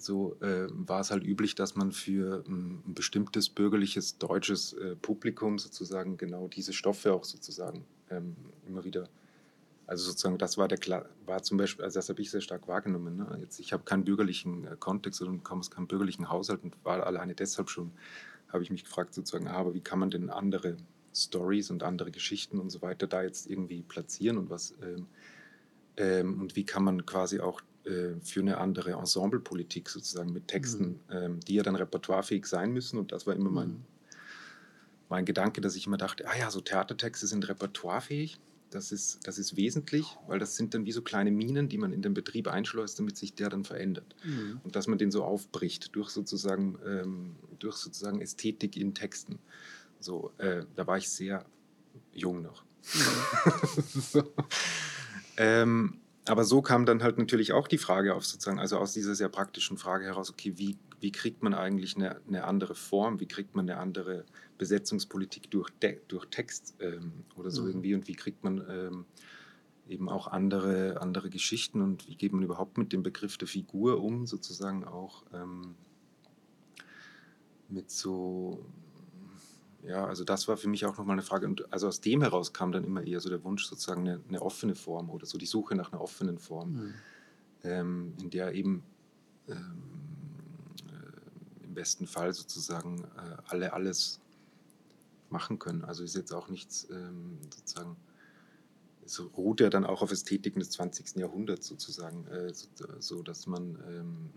so äh, war es halt üblich, dass man für ähm, ein bestimmtes bürgerliches deutsches äh, Publikum sozusagen genau diese Stoffe auch sozusagen ähm, immer wieder, also sozusagen das war der war zum Beispiel, also das habe ich sehr stark wahrgenommen. Ne? Jetzt, ich habe keinen bürgerlichen äh, Kontext und komme aus keinem bürgerlichen Haushalt und war alleine deshalb schon, habe ich mich gefragt sozusagen, ah, aber wie kann man denn andere Stories und andere Geschichten und so weiter da jetzt irgendwie platzieren und was ähm, ähm, und wie kann man quasi auch äh, für eine andere Ensemblepolitik sozusagen mit Texten, mhm. ähm, die ja dann repertoirefähig sein müssen. Und das war immer mein, mhm. mein Gedanke, dass ich immer dachte, ah ja, so Theatertexte sind repertoirefähig. das ist, das ist wesentlich, weil das sind dann wie so kleine Minen, die man in den Betrieb einschleust, damit sich der dann verändert. Mhm. Und dass man den so aufbricht durch sozusagen, ähm, durch sozusagen Ästhetik in Texten. So, äh, da war ich sehr jung noch. so. ähm, aber so kam dann halt natürlich auch die Frage auf, sozusagen, also aus dieser sehr praktischen Frage heraus, okay, wie, wie kriegt man eigentlich eine, eine andere Form, wie kriegt man eine andere Besetzungspolitik durch, De durch Text ähm, oder so Mhm. irgendwie? Und wie kriegt man ähm, eben auch andere, andere Geschichten? Und wie geht man überhaupt mit dem Begriff der Figur um, sozusagen auch ähm, mit so, ja, also das war für mich auch nochmal eine Frage und also aus dem heraus kam dann immer eher so der Wunsch, sozusagen eine, eine offene Form oder so die Suche nach einer offenen Form Mhm. ähm, in der eben ähm, äh, im besten Fall sozusagen äh, alle alles machen können. Also ist jetzt auch nichts ähm, sozusagen, es ruht ja dann auch auf Ästhetiken des 20. Jahrhunderts sozusagen, äh, so, so dass man ähm,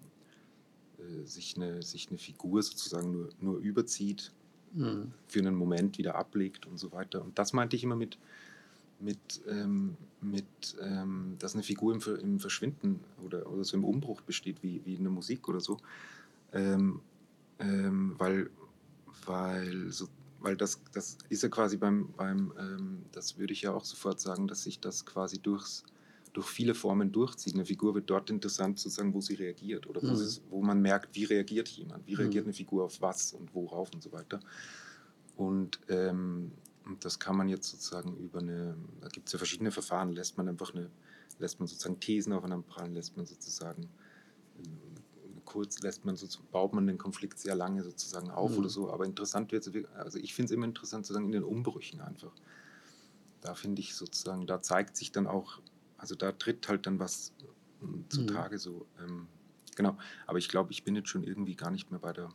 äh, sich, eine, sich eine Figur sozusagen nur, nur überzieht, Mhm. für einen Moment wieder ablegt und so weiter. Und das meinte ich immer mit, mit, ähm, mit ähm, dass eine Figur im, im Verschwinden oder, oder so im Umbruch besteht, wie, wie in Musik oder so. Ähm, ähm, weil, weil, so, weil das, das ist ja quasi beim, beim ähm, das würde ich ja auch sofort sagen, dass sich das quasi durchs, durch viele Formen durchzieht. Eine Figur wird dort interessant, sozusagen, wo sie reagiert oder wo, Mhm. sie, wo man merkt, wie reagiert jemand, wie reagiert Mhm. eine Figur auf was und worauf und so weiter. Und, ähm, das kann man jetzt sozusagen über eine, da gibt es ja verschiedene Verfahren, lässt man einfach eine, lässt man sozusagen Thesen aufeinander prallen, lässt man sozusagen äh, kurz, lässt man so, baut man den Konflikt sehr lange sozusagen auf Mhm. oder so. Aber interessant wird es, also ich finde es immer interessant sozusagen in den Umbrüchen einfach. Da finde ich sozusagen, da zeigt sich dann auch, also da tritt halt dann was Mhm. zutage so. Ähm, genau. Aber ich glaube, ich bin jetzt schon irgendwie gar nicht mehr bei der,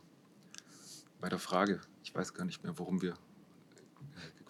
bei der Frage. Ich weiß gar nicht mehr, worum wir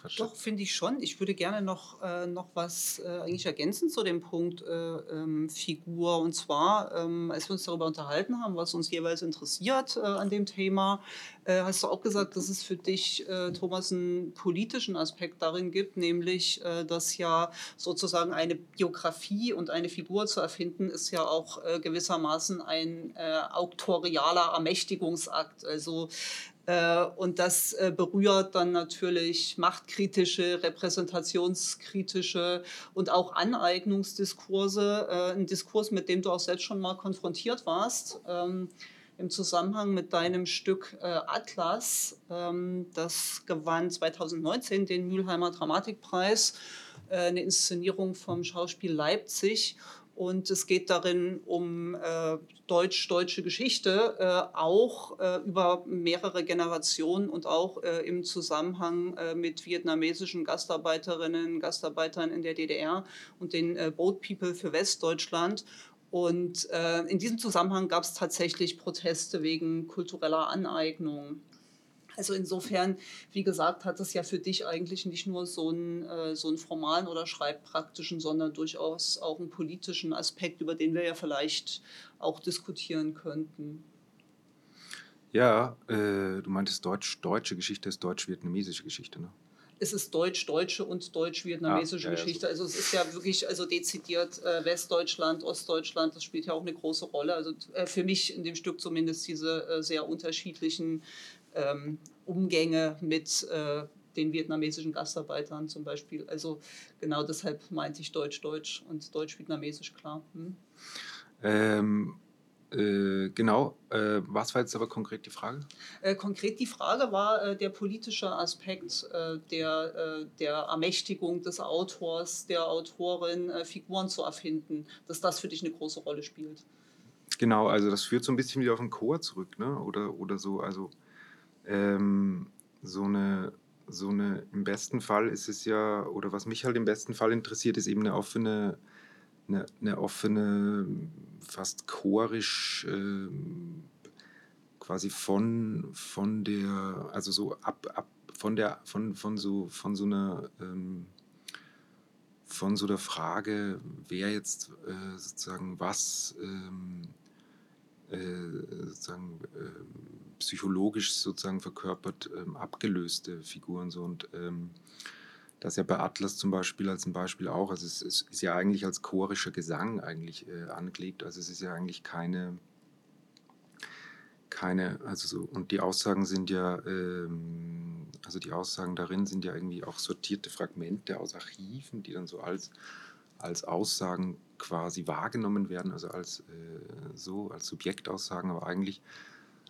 gequatscht Doch, finde ich schon. Ich würde gerne noch, äh, noch was äh, eigentlich ergänzen zu dem Punkt äh, ähm, Figur. Und zwar, ähm, als wir uns darüber unterhalten haben, was uns jeweils interessiert äh, an dem Thema, äh, hast du auch gesagt, dass es für dich, äh, Thomas, einen politischen Aspekt darin gibt, nämlich, dass ja sozusagen eine Biografie und eine Figur zu erfinden, ist ja auch gewissermaßen ein auktorialer Ermächtigungsakt. Also und das äh, berührt dann natürlich machtkritische, repräsentationskritische und auch Aneignungsdiskurse. Äh, ein Diskurs, mit dem du auch selbst schon mal konfrontiert warst. Ähm, im Zusammenhang mit deinem Stück äh, Atlas. Ähm, das gewann 2019 den Mülheimer Dramatikpreis, äh, eine Inszenierung vom Schauspiel Leipzig. Und es geht darin um äh, deutsch-deutsche Geschichte, äh, auch äh, über mehrere Generationen und auch äh, im Zusammenhang äh, mit vietnamesischen Gastarbeiterinnen, Gastarbeitern in der DDR und den äh, Boat People für Westdeutschland. Und in diesem Zusammenhang gab es tatsächlich Proteste wegen kultureller Aneignung. Also insofern, wie gesagt, hat es ja für dich eigentlich nicht nur so einen, äh, so einen formalen oder schreibpraktischen, sondern durchaus auch einen politischen Aspekt, über den wir ja vielleicht auch diskutieren könnten. Ja, äh, du meintest Deutsch-deutsche Geschichte ist deutsch-vietnamesische Geschichte, ne? Es ist deutsch-deutsche und deutsch-vietnamesische Ah, ja, ja, Geschichte. Also es ist ja wirklich also dezidiert äh, Westdeutschland, Ostdeutschland, das spielt ja auch eine große Rolle. Also äh, für mich in dem Stück zumindest diese äh, sehr unterschiedlichen ähm, Umgänge mit äh, den vietnamesischen Gastarbeitern zum Beispiel. Also genau deshalb meinte ich Deutsch-Deutsch und Deutsch-Vietnamesisch, klar. Hm? Ähm, äh, genau, äh, was war jetzt aber konkret die Frage? Äh, konkret die Frage war äh, der politische Aspekt äh, der, äh, der Ermächtigung des Autors, der Autorin, Figuren zu erfinden, dass das für dich eine große Rolle spielt. Genau, also das führt so ein bisschen wieder auf den Chor zurück, ne? Oder, oder so, also ähm, so eine, so eine, im besten Fall ist es ja, oder was mich halt im besten Fall interessiert, ist eben eine offene, eine, eine offene, fast chorisch ähm, quasi von, von der, also so ab, ab von der, von, von so, von so einer ähm, von so der Frage, wer jetzt äh, sozusagen was ähm, äh, sozusagen äh, psychologisch sozusagen verkörpert, ähm, abgelöste Figuren so. Und ähm, das ja bei Atlas zum Beispiel als ein Beispiel auch, also es, es ist ja eigentlich als chorischer Gesang eigentlich äh, angelegt, also es ist ja eigentlich keine, keine, also so, und die Aussagen sind ja, ähm, also die Aussagen darin sind ja irgendwie auch sortierte Fragmente aus Archiven, die dann so als, als Aussagen quasi wahrgenommen werden, also als äh, so, als Subjektaussagen, aber eigentlich,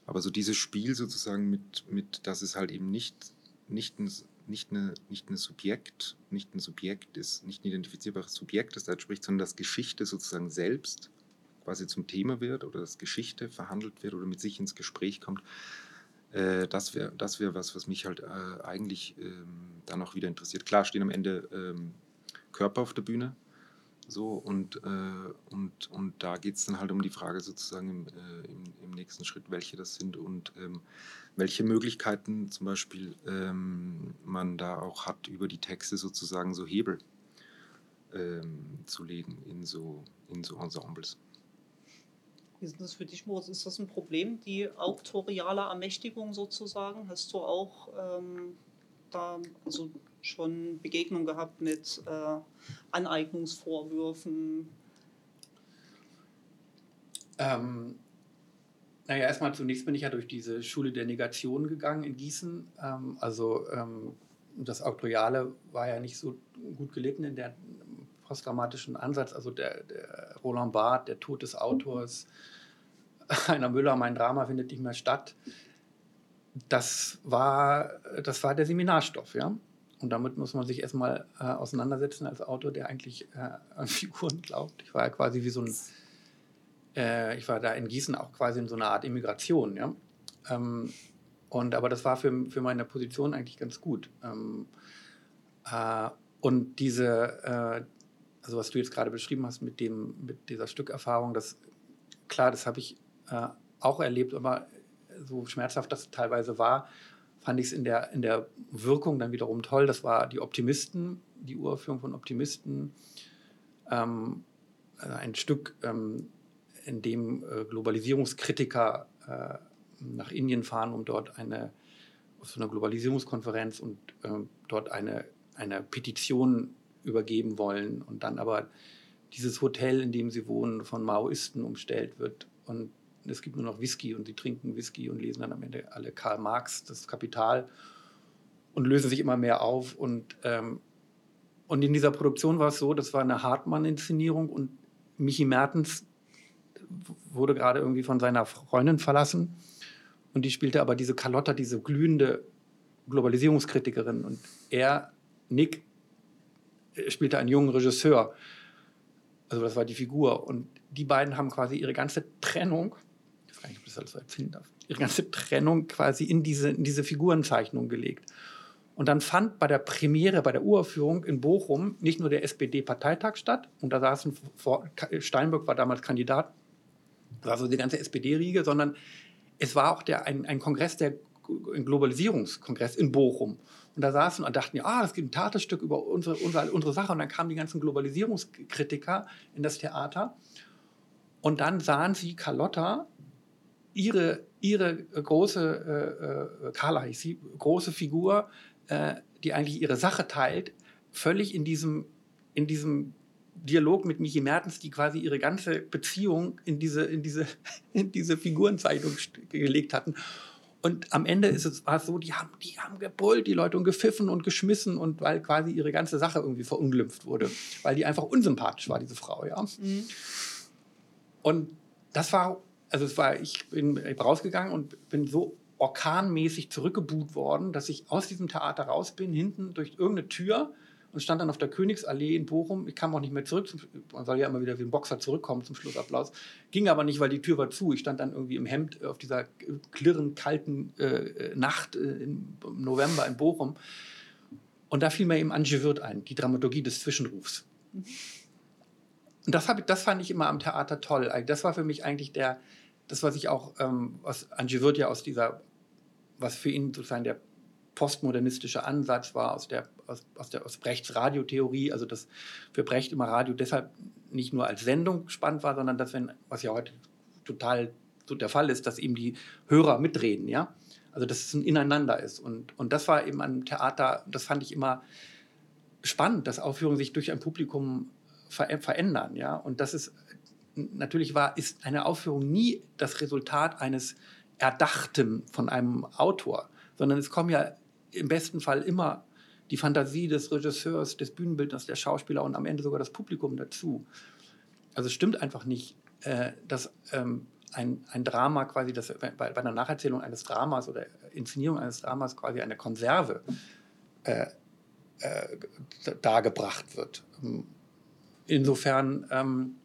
aber so dieses Spiel sozusagen mit, mit dass es halt eben nicht, nicht ein nicht, eine, nicht ein Subjekt, nicht ein Subjekt ist, nicht ein identifizierbares Subjekt, das da spricht, sondern dass Geschichte sozusagen selbst quasi zum Thema wird oder dass Geschichte verhandelt wird oder mit sich ins Gespräch kommt. Äh, das wäre das wär was, was mich halt äh, eigentlich ähm, dann auch wieder interessiert. Klar stehen am Ende ähm, Körper auf der Bühne, so, und, äh, und, und da geht es dann halt um die Frage sozusagen im, äh, im, im, nächsten Schritt, welche das sind und ähm, welche Möglichkeiten zum Beispiel ähm, man da auch hat, über die Texte sozusagen so Hebel ähm, zu legen in so, in so Ensembles. Wie ist das für dich, Moritz? Ist das ein Problem, die auktoriale Ermächtigung sozusagen? Hast du auch ähm, da also schon Begegnung gehabt mit äh, Aneignungsvorwürfen? Ähm, naja, erstmal zunächst bin ich ja durch diese Schule der Negation gegangen in Gießen. Ähm, also ähm, das Auktoriale war ja nicht so gut gelitten in der postdramatischen Ansatz. Also der, der Roland Barth, der Tod des Autors, Heiner Müller, mein Drama findet nicht mehr statt. Das war, das war der Seminarstoff, ja. Und damit muss man sich erstmal äh, auseinandersetzen als Autor, der eigentlich äh, an Figuren glaubt. Ich war ja quasi wie so ein, äh, ich war da in Gießen auch quasi in so einer Art Immigration, ja. Ähm, und aber das war für, für meine Position eigentlich ganz gut. Ähm, äh, und diese, äh, also was du jetzt gerade beschrieben hast mit, dem, mit dieser Stückerfahrung, das, klar, das habe ich äh, auch erlebt, aber so schmerzhaft das teilweise war, fand ich es in der, in der Wirkung dann wiederum toll. Das war die Optimisten, die Uraufführung von Optimisten. Ähm, also ein Stück, ähm, in dem äh, Globalisierungskritiker äh, nach Indien fahren, um dort eine, auf so einer Globalisierungskonferenz und äh, dort eine, eine Petition übergeben wollen und dann aber dieses Hotel, in dem sie wohnen, von Maoisten umstellt wird und es gibt nur noch Whisky und sie trinken Whisky und lesen dann am Ende alle Karl Marx, das Kapital und lösen sich immer mehr auf. Und, ähm, und in dieser Produktion war es so, das war eine Hartmann-Inszenierung und Michi Mertens wurde gerade irgendwie von seiner Freundin verlassen und die spielte aber diese Carlotta, diese glühende Globalisierungskritikerin und er, Nick, spielte einen jungen Regisseur. Also das war die Figur und die beiden haben quasi ihre ganze Trennung weiß gar nicht, ob ich das alles so erzählen darf, ihre ganze Trennung quasi in diese, in diese Figurenzeichnung gelegt. Und dann fand bei der Premiere, bei der Uraufführung in Bochum nicht nur der SPD-Parteitag statt, und da saßen vor, Steinböck war damals Kandidat, war so die ganze SPD-Riege, sondern es war auch der, ein, ein Kongress, der ein Globalisierungskongress in Bochum. Und da saßen und dachten, ja, ah, es gibt ein Theaterstück über unsere, unsere, unsere Sache. Und dann kamen die ganzen Globalisierungskritiker in das Theater. Und dann sahen sie Carlotta ihre, ihre große, äh, äh Carla ich sie, große Figur, äh, die eigentlich ihre Sache teilt, völlig in diesem, in diesem Dialog mit Michi Mertens, die quasi ihre ganze Beziehung in diese, in diese, in diese Figurenzeichnung gelegt hatten. Und am Ende ist es, war es so, die haben, die haben gebrüllt, die Leute, und gepfiffen und geschmissen und weil quasi ihre ganze Sache irgendwie verunglimpft wurde, weil die einfach unsympathisch war, diese Frau, ja. Mhm. Und das war also es war, ich bin rausgegangen und bin so orkanmäßig zurückgebuht worden, dass ich aus diesem Theater raus bin, hinten durch irgendeine Tür und stand dann auf der Königsallee in Bochum. Ich kam auch nicht mehr zurück. Man soll ja immer wieder wie ein Boxer zurückkommen zum Schlussapplaus. Ging aber nicht, weil die Tür war zu. Ich stand dann irgendwie im Hemd auf dieser klirrend kalten äh, Nacht äh, im November in Bochum. Und da fiel mir eben Angie Wirth ein, die Dramaturgie des Zwischenrufs. Und das, ich, das fand ich immer am Theater toll. Das war für mich eigentlich der, das, was ich auch, ähm, was Angie Wirth ja aus dieser, was für ihn sozusagen der postmodernistische Ansatz war aus der aus, aus der aus Brechts Radiotheorie, also dass für Brecht immer Radio deshalb nicht nur als Sendung spannend war, sondern dass wenn was ja heute total so der Fall ist, dass eben die Hörer mitreden, ja, also dass es ein Ineinander ist und und das war eben am Theater, das fand ich immer spannend, dass Aufführungen sich durch ein Publikum ver verändern. Ja? Und das ist natürlich war, ist eine Aufführung nie das Resultat eines Erdachten von einem Autor, sondern es kommen ja im besten Fall immer die Fantasie des Regisseurs, des Bühnenbildners, der Schauspieler und am Ende sogar das Publikum dazu. Also es stimmt einfach nicht, äh, dass ähm, ein, ein Drama quasi, das, bei, bei einer Nacherzählung eines Dramas oder Inszenierung eines Dramas quasi eine Konserve äh, äh, dargebracht wird. Insofern ähm,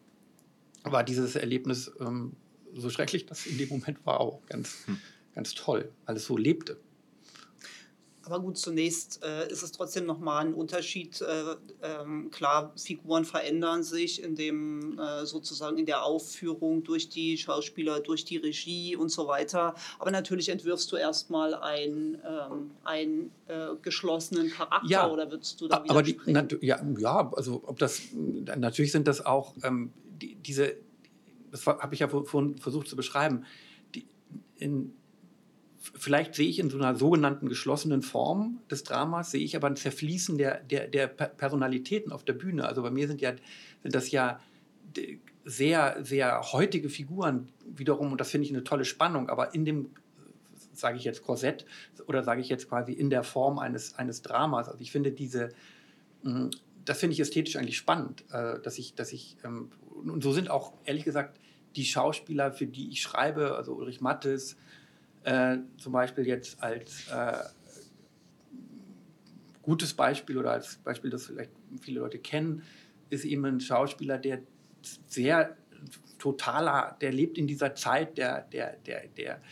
war dieses Erlebnis ähm, so schrecklich, dass in dem Moment war auch ganz, hm. ganz toll, weil es so lebte. Aber gut, zunächst äh, ist es trotzdem nochmal ein Unterschied. Äh, ähm, klar, Figuren verändern sich in dem äh, sozusagen in der Aufführung durch die Schauspieler, durch die Regie und so weiter. Aber natürlich entwirfst du erstmal ein, ähm, einen äh, geschlossenen Charakter ja, oder würdest du da aber die, ja, ja, also ob das natürlich sind das auch ähm, die, diese, das habe ich ja vorhin versucht zu beschreiben. Die, in, vielleicht sehe ich in so einer sogenannten geschlossenen Form des Dramas, sehe ich aber ein Zerfließen der, der, der Personalitäten auf der Bühne. Also bei mir sind, ja, sind das ja sehr, sehr heutige Figuren wiederum, und das finde ich eine tolle Spannung, aber in dem, sage ich jetzt Korsett oder sage ich jetzt quasi in der Form eines, eines Dramas. Also ich finde diese, das finde ich ästhetisch eigentlich spannend, äh, dass ich, dass ich, ähm, und so sind auch ehrlich gesagt die Schauspieler, für die ich schreibe, also Ulrich Mattes, äh, zum Beispiel jetzt als äh, gutes Beispiel oder als Beispiel, das vielleicht viele Leute kennen, ist eben ein Schauspieler, der sehr totaler, der lebt in dieser Zeit, der, der, der, der,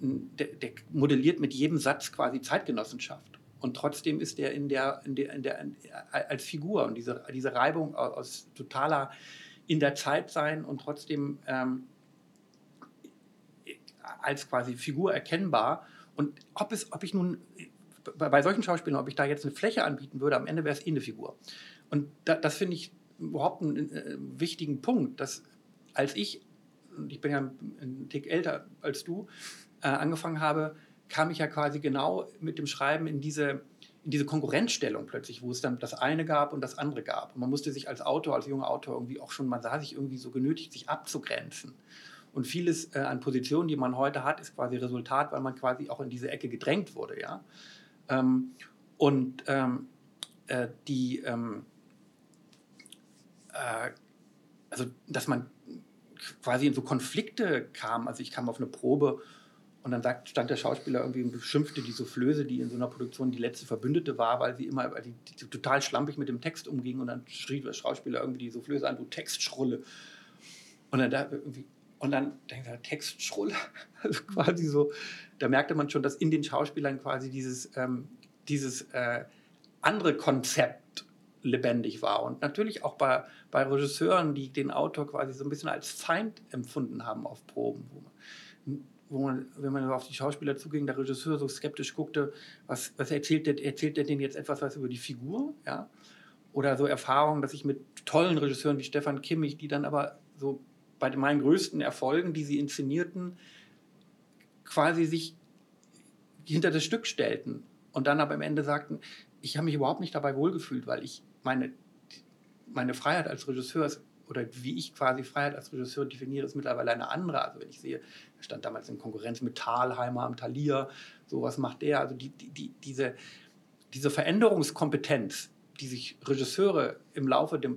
der, der modelliert mit jedem Satz quasi Zeitgenossenschaft. Und trotzdem ist er in der, in der, in der, als Figur und diese, diese Reibung aus totaler in der Zeit sein und trotzdem ähm, als quasi Figur erkennbar. Und ob, es, ob ich nun bei, bei solchen Schauspielern, ob ich da jetzt eine Fläche anbieten würde, am Ende wäre es eh eine Figur. Und da, das finde ich überhaupt einen äh, wichtigen Punkt, dass als ich, ich bin ja ein Tick älter als du, äh, angefangen habe, kam ich ja quasi genau mit dem Schreiben in diese, in diese Konkurrenzstellung plötzlich, wo es dann das eine gab und das andere gab. Und man musste sich als Autor, als junger Autor irgendwie auch schon, man sah sich irgendwie so genötigt, sich abzugrenzen. Und vieles äh, an Positionen, die man heute hat, ist quasi Resultat, weil man quasi auch in diese Ecke gedrängt wurde. Ja? Ähm, und ähm, äh, die, ähm, äh, also dass man quasi in so Konflikte kam. Also ich kam auf eine Probe und dann sagt, stand der Schauspieler irgendwie und beschimpfte die Soufflöse, die in so einer Produktion die letzte Verbündete war, weil sie immer weil die, die total schlampig mit dem Text umging. Und dann schrie der Schauspieler irgendwie die Soufflöse an, du Textschrulle. Und dann da irgendwie, und dann denkt er, Textschrulle. Also quasi so, da merkte man schon, dass in den Schauspielern quasi dieses, ähm, dieses äh, andere Konzept lebendig war. Und natürlich auch bei, bei Regisseuren, die den Autor quasi so ein bisschen als Feind empfunden haben auf Proben, wo man, wo man wenn man auf die Schauspieler zuging, der Regisseur so skeptisch guckte, was, was erzählt der, erzählt der denen jetzt etwas was über die Figur, ja? Oder so Erfahrungen, dass ich mit tollen Regisseuren wie Stefan Kimmich, die dann aber so bei meinen größten Erfolgen, die sie inszenierten, quasi sich hinter das Stück stellten und dann aber am Ende sagten, ich habe mich überhaupt nicht dabei wohlgefühlt, weil ich meine, meine Freiheit als Regisseur oder wie ich quasi Freiheit als Regisseur definiere, ist mittlerweile eine andere. Also wenn ich sehe, er stand damals in Konkurrenz mit Thalheimer am Thalia, sowas macht der. Also die, die, die, diese, diese Veränderungskompetenz, die sich Regisseure im Laufe der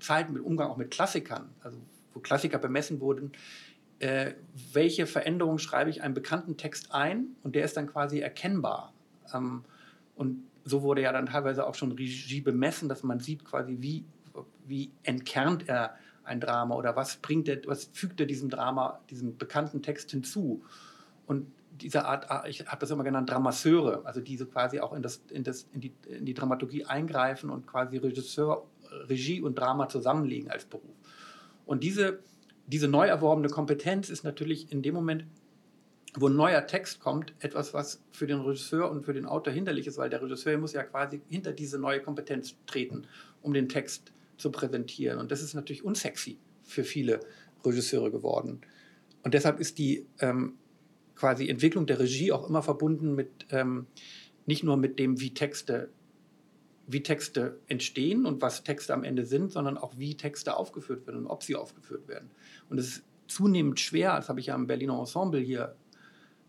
Zeit mit Umgang auch mit Klassikern, also wo Klassiker bemessen wurden, äh, welche Veränderungen schreibe ich einem bekannten Text ein und der ist dann quasi erkennbar. Ähm, und so wurde ja dann teilweise auch schon Regie bemessen, dass man sieht quasi, wie, wie entkernt er ein Drama oder was bringt er, was fügt er diesem Drama, diesem bekannten Text hinzu. Und diese Art, ah, ich habe das immer genannt, Dramasseure, also diese quasi auch in, das, in, das, in, die, in die Dramaturgie eingreifen und quasi Regisseur, Regie und Drama zusammenlegen als Beruf. Und diese, diese neu erworbene Kompetenz ist natürlich in dem Moment, wo ein neuer Text kommt, etwas, was für den Regisseur und für den Autor hinderlich ist, weil der Regisseur muss ja quasi hinter diese neue Kompetenz treten, um den Text zu präsentieren. Und das ist natürlich unsexy für viele Regisseure geworden. Und deshalb ist die ähm, quasi Entwicklung der Regie auch immer verbunden mit ähm, nicht nur mit dem, wie Texte wie Texte entstehen und was Texte am Ende sind, sondern auch wie Texte aufgeführt werden und ob sie aufgeführt werden. Und es ist zunehmend schwer, das habe ich ja im Berliner Ensemble hier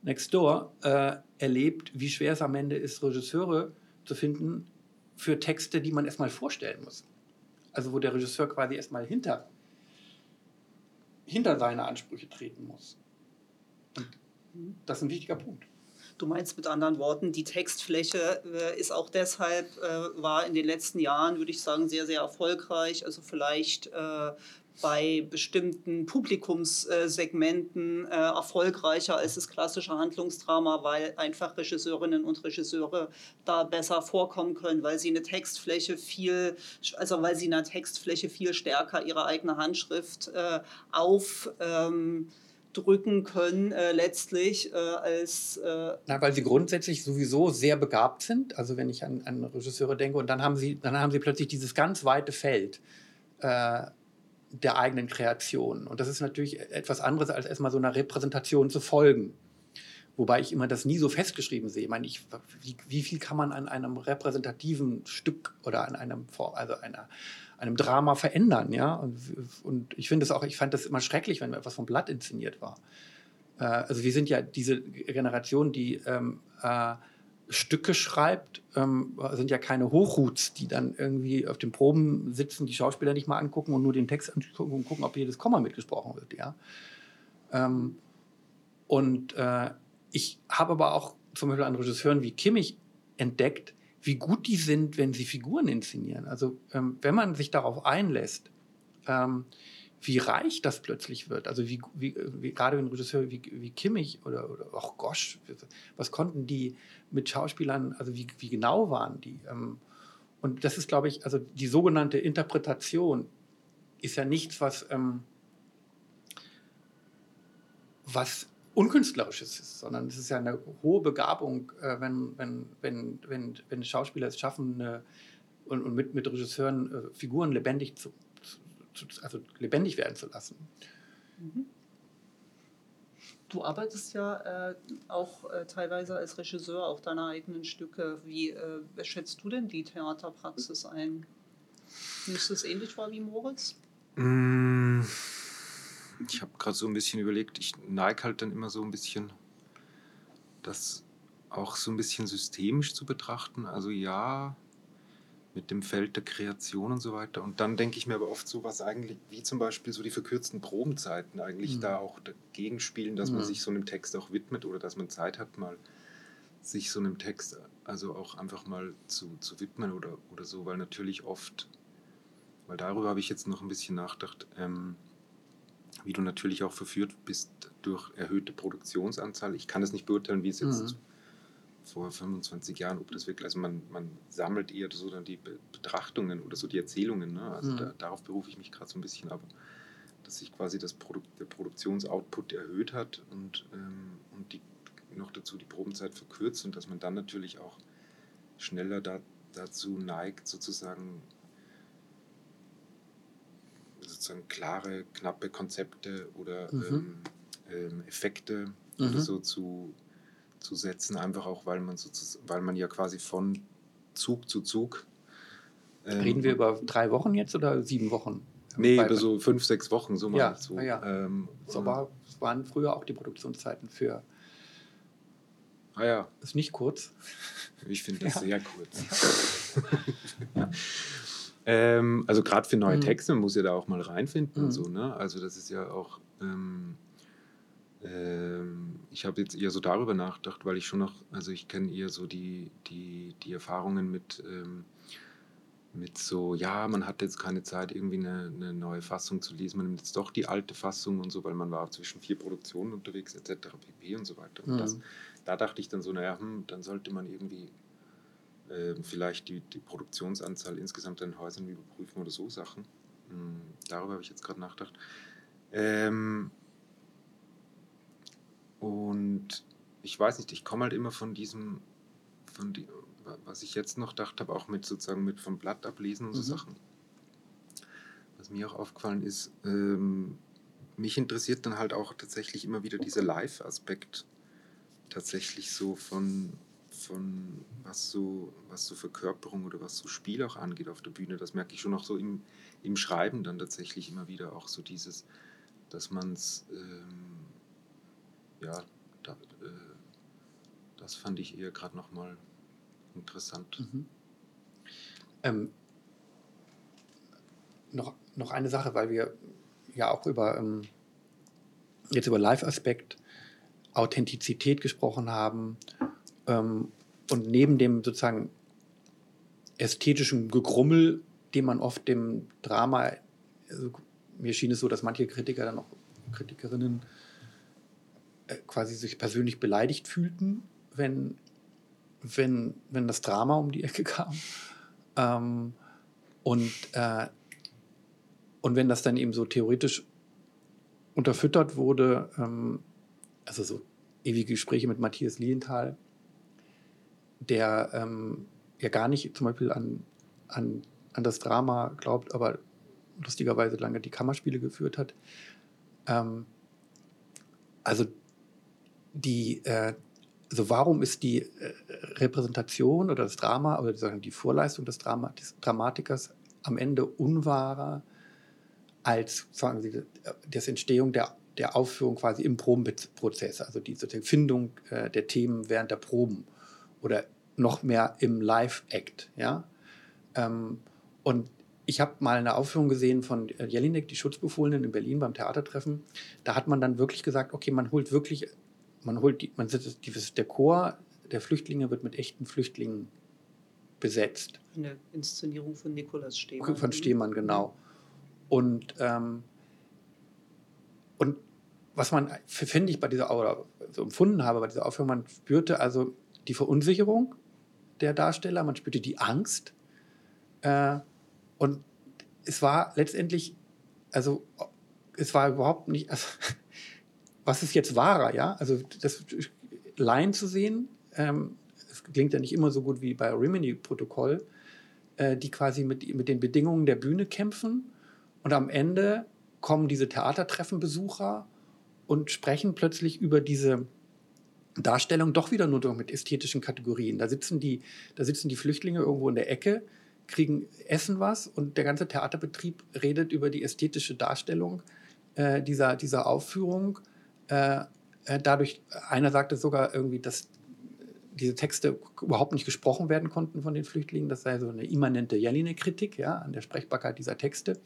next door äh, erlebt, wie schwer es am Ende ist, Regisseure zu finden für Texte, die man erstmal vorstellen muss. Also wo der Regisseur quasi erstmal hinter, hinter seine Ansprüche treten muss. Und das ist ein wichtiger Punkt. Du meinst mit anderen Worten, die Textfläche äh, ist auch deshalb, äh, war in den letzten Jahren, würde ich sagen, sehr, sehr erfolgreich. Also vielleicht äh, bei bestimmten Publikumssegmenten äh, erfolgreicher als das klassische Handlungsdrama, weil einfach Regisseurinnen und Regisseure da besser vorkommen können, weil sie eine Textfläche viel, also weil sie in der Textfläche viel stärker ihre eigene Handschrift äh, auf ähm, drücken können äh, letztlich äh, als... Äh Na, weil sie grundsätzlich sowieso sehr begabt sind. Also wenn ich an, an Regisseure denke und dann haben sie, dann haben sie plötzlich dieses ganz weite Feld äh, der eigenen Kreation. Und das ist natürlich etwas anderes, als erstmal so einer Repräsentation zu folgen. Wobei ich immer das nie so festgeschrieben sehe. Ich meine, ich, wie, wie viel kann man an einem repräsentativen Stück oder an einem, also einer einem Drama verändern, ja. Und, und ich finde es auch, ich fand das immer schrecklich, wenn etwas vom Blatt inszeniert war. Äh, also wir sind ja diese Generation, die ähm, äh, Stücke schreibt, ähm, sind ja keine Hochhuts, die dann irgendwie auf den Proben sitzen, die Schauspieler nicht mal angucken und nur den Text angucken und gucken, ob jedes Komma mitgesprochen wird, ja. Ähm, und äh, ich habe aber auch zum Beispiel an Regisseuren wie Kimmich entdeckt, wie gut die sind, wenn sie Figuren inszenieren. Also ähm, wenn man sich darauf einlässt, ähm, wie reich das plötzlich wird. Also wie, wie, wie gerade ein Regisseur wie, wie Kimmich oder, oder auch Gosch, was konnten die mit Schauspielern, also wie, wie genau waren die? Ähm, und das ist, glaube ich, also die sogenannte Interpretation ist ja nichts, was, ähm, was Unkünstlerisches ist, sondern es ist ja eine hohe Begabung, äh, wenn, wenn, wenn, wenn, wenn Schauspieler es schaffen, eine, und, und mit, mit Regisseuren äh, Figuren lebendig zu, also lebendig werden zu lassen. Mhm. Du arbeitest ja äh, auch äh, teilweise als Regisseur auf deiner eigenen Stücke. Wie äh, schätzt du denn die Theaterpraxis ein? Ist es ähnlich war wie Moritz? Mmh ich habe gerade so ein bisschen überlegt, ich neige halt dann immer so ein bisschen, das auch so ein bisschen systemisch zu betrachten. Also ja, mit dem Feld der Kreation und so weiter. Und dann denke ich mir aber oft so, was eigentlich, wie zum Beispiel so die verkürzten Probenzeiten eigentlich mhm. da auch dagegen spielen, dass mhm. man sich so einem Text auch widmet oder dass man Zeit hat, mal sich so einem Text also auch einfach mal zu, zu widmen oder, oder so, weil natürlich oft, weil darüber habe ich jetzt noch ein bisschen nachgedacht, ähm, wie du natürlich auch verführt bist durch erhöhte Produktionsanzahl. Ich kann es nicht beurteilen, wie es jetzt mhm. Vor 25 Jahren, ob das wirklich, also man, man sammelt eher so dann die Betrachtungen oder so die Erzählungen. Ne? Also mhm. da, darauf berufe ich mich gerade so ein bisschen, aber dass sich quasi das Produkt, der Produktionsoutput erhöht hat und, ähm, und die, noch dazu die Probenzeit verkürzt und dass man dann natürlich auch schneller da, dazu neigt, sozusagen sozusagen klare, knappe Konzepte oder mhm. ähm, ähm, Effekte mhm. oder so zu, zu setzen, einfach auch, weil man, weil man ja quasi von Zug zu Zug. Ähm, Reden wir über drei Wochen jetzt oder sieben Wochen? Nee, über so fünf, sechs Wochen, so mal. Ja, so. ja. Ähm, so war, waren früher auch die Produktionszeiten für. Ah ja. Ist nicht kurz. Ich finde das ja. sehr kurz. ja. Ähm, also gerade für neue mhm. Texte, man muss ja da auch mal reinfinden mhm. und so, ne? Also das ist ja auch, ähm, ich habe jetzt eher so darüber nachgedacht, weil ich schon noch, also ich kenne eher so die, die, die Erfahrungen mit, ähm, mit so, ja, man hat jetzt keine Zeit, irgendwie eine, eine, neue Fassung zu lesen, man nimmt jetzt doch die alte Fassung und so, weil man war zwischen vier Produktionen unterwegs, etc., pp. und so weiter. Und mhm. das, da dachte ich dann so, naja, hm, dann sollte man irgendwie äh, vielleicht die, die Produktionsanzahl insgesamt an Häusern überprüfen oder so Sachen. Hm, darüber habe ich jetzt gerade nachgedacht. Ähm, und ich weiß nicht, ich komme halt immer von diesem, von die, was ich jetzt noch gedacht habe, auch mit sozusagen mit vom Blatt ablesen und so mhm. Sachen. Was mir auch aufgefallen ist, ähm, mich interessiert dann halt auch tatsächlich immer wieder dieser Live-Aspekt tatsächlich so von, von was so, was so Verkörperung oder was so Spiel auch angeht auf der Bühne, das merke ich schon auch so im, im Schreiben dann tatsächlich immer wieder auch so dieses, dass man es, ähm, ja, da, äh, das fand ich eher gerade nochmal interessant. Mhm. Ähm, noch, noch eine Sache, weil wir ja auch über ähm, jetzt über Live-Aspekt, Authentizität gesprochen haben ähm, und neben dem sozusagen ästhetischen Gegrummel, den man oft dem Drama, also mir schien es so, dass manche Kritiker dann auch Kritikerinnen quasi sich persönlich beleidigt fühlten, wenn, wenn, wenn das Drama um die Ecke kam. Ähm, und, äh, und wenn das dann eben so theoretisch unterfüttert wurde, ähm, also so ewige Gespräche mit Matthias Lienthal, der ähm, ja gar nicht zum Beispiel an, an, an das Drama glaubt, aber lustigerweise lange die Kammerspiele geführt hat. Ähm, also die, äh, also warum ist die äh, Repräsentation oder das Drama oder sagen die Vorleistung des, Drama, des Dramatikers am Ende unwahrer als sagen Sie, das Entstehung der, der Aufführung quasi im Probenprozess, also die Findung äh, der Themen während der Proben oder noch mehr im Live-Act. Ja? Ähm, und ich habe mal eine Aufführung gesehen von Jelinek, die Schutzbefohlenen in Berlin beim Theatertreffen. Da hat man dann wirklich gesagt, okay, man holt wirklich, man holt, die, man sitzt, die, der Chor der Flüchtlinge wird mit echten Flüchtlingen besetzt. Eine Inszenierung von Nikolaus Stehmann. Von Stehmann, genau. Und, ähm, und was man, finde ich, bei dieser, oder so empfunden habe bei dieser Aufführung, man spürte also die Verunsicherung der Darsteller, man spürte die Angst. Äh, und es war letztendlich, also es war überhaupt nicht, also, was ist jetzt wahrer, ja? Also das Laien zu sehen, ähm, es klingt ja nicht immer so gut wie bei Rimini-Protokoll, äh, die quasi mit, mit den Bedingungen der Bühne kämpfen und am Ende kommen diese Theatertreffenbesucher und sprechen plötzlich über diese Darstellung doch wieder nur mit ästhetischen Kategorien. Da sitzen die, da sitzen die Flüchtlinge irgendwo in der Ecke, kriegen Essen was und der ganze Theaterbetrieb redet über die ästhetische Darstellung äh, dieser, dieser Aufführung. Äh, äh dadurch, einer sagte sogar irgendwie, dass diese Texte überhaupt nicht gesprochen werden konnten von den Flüchtlingen. Das sei so eine immanente Jelinek-Kritik ja, an der Sprechbarkeit dieser Texte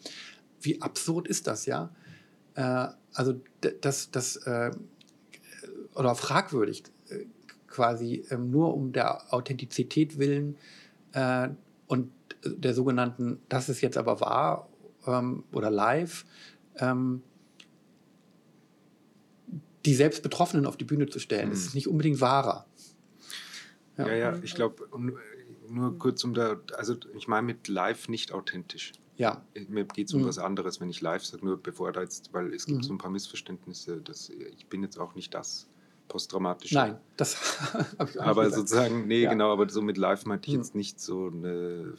wie absurd ist das, ja? Äh, also das, das äh, oder fragwürdig äh, quasi ähm, nur um der Authentizität willen äh, und der sogenannten, das ist jetzt aber wahr ähm, oder live, ähm, die selbst Betroffenen auf die Bühne zu stellen. Mhm. Das ist nicht unbedingt wahrer. Ja, ja, ja ich glaube, nur kurz um da, also ich meine mit live nicht authentisch. Ja. Mir geht es um mhm. was anderes, wenn ich live sage, nur bevor da jetzt, weil es gibt mhm. so ein paar Missverständnisse, dass ich bin jetzt auch nicht das posttraumatische. Nein, das habe ich auch Aber gesagt. sozusagen, nee, ja. genau, aber so mit live meinte ich mhm. jetzt nicht so eine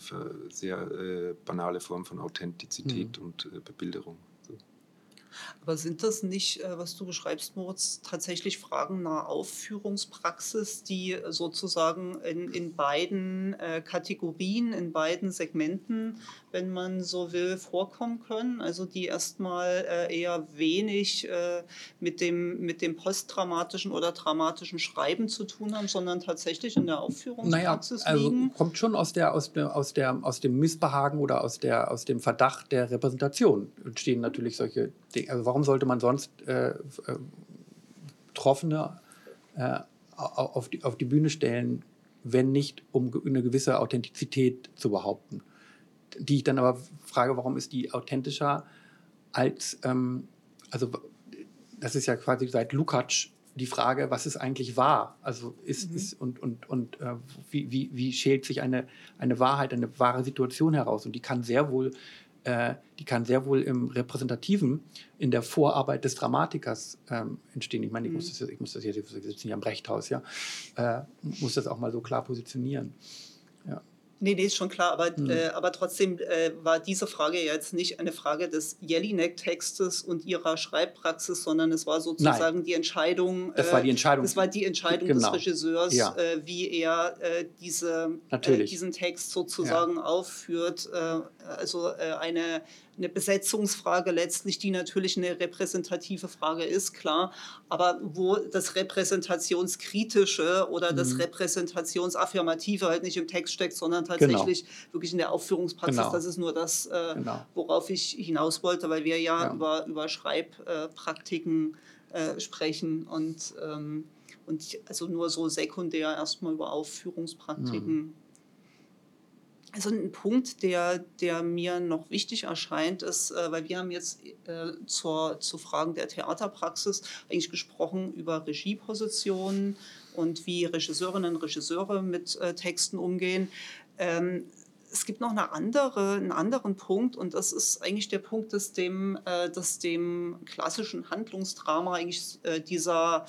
sehr äh, banale Form von Authentizität mhm. und äh, Bebilderung. Aber sind das nicht, äh, was du beschreibst, Moritz, tatsächlich Fragen nach Aufführungspraxis, die sozusagen in, in beiden äh, Kategorien, in beiden Segmenten, wenn man so will, vorkommen können? Also die erstmal äh, eher wenig mit, dem, mit dem posttraumatischen oder traumatischen Schreiben zu tun haben, sondern tatsächlich in der Aufführungspraxis naja, also liegen? Kommt schon aus, der, aus, der, aus, der, aus dem Missbehagen oder aus, der, aus dem Verdacht der Repräsentation entstehen natürlich solche Dinge. Also warum sollte man sonst äh, äh, Betroffene äh, auf, die, auf die Bühne stellen, wenn nicht, um eine gewisse Authentizität zu behaupten? Die ich dann aber frage, warum ist die authentischer als, ähm, also das ist ja quasi seit Lukács die Frage, was ist eigentlich wahr? Also ist, mhm. ist und, und, und äh, wie, wie, wie schält sich eine, eine Wahrheit, eine wahre Situation heraus? Und die kann sehr wohl äh, die kann sehr wohl im Repräsentativen, in der Vorarbeit des Dramatikers ähm, entstehen. Ich meine, ich, mhm. muss das, ich muss das jetzt, wir sitzen hier am Rechthaus, ja, äh, muss das auch mal so klar positionieren. Nee, nee, ist schon klar, aber, mhm. äh, aber trotzdem äh, war diese Frage jetzt nicht eine Frage des Jelinek-Textes und ihrer Schreibpraxis, sondern es war sozusagen Nein. die Entscheidung. Das äh, war die Entscheidung. Das war die Entscheidung genau. des Regisseurs, ja. Äh, wie er äh, diese, äh, diesen Text sozusagen ja. aufführt. also eine eine Besetzungsfrage letztlich, die natürlich eine repräsentative Frage ist, klar, aber wo das Repräsentationskritische oder das mhm. Repräsentationsaffirmative halt nicht im Text steckt, sondern tatsächlich genau. wirklich in der Aufführungspraxis. Genau. Das ist nur das, äh, genau. worauf ich hinaus wollte, weil wir ja, ja. Über, über Schreibpraktiken äh, sprechen und, ähm, und also nur so sekundär erstmal über Aufführungspraktiken. Mhm. Also ein Punkt, der, der mir noch wichtig erscheint, ist, äh, weil wir haben jetzt äh, zur, zu Fragen der Theaterpraxis eigentlich gesprochen über Regiepositionen und wie Regisseurinnen und Regisseure mit äh, Texten umgehen. Ähm, es gibt noch eine andere, einen anderen Punkt und das ist eigentlich der Punkt, dass dem, äh, dass dem klassischen Handlungsdrama eigentlich äh, dieser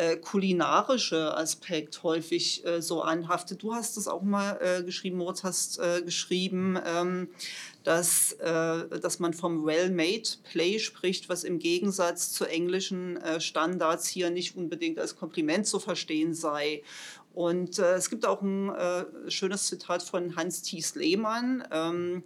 äh, kulinarische Aspekt häufig äh, so anhaftet. Du hast es auch mal äh, geschrieben, Moritz hast äh, geschrieben, ähm, dass, äh, dass man vom Well-Made Play spricht, was im Gegensatz zu englischen äh, Standards hier nicht unbedingt als Kompliment zu verstehen sei. Und es gibt auch ein schönes Zitat von Hans Thies Lehmann. Ähm,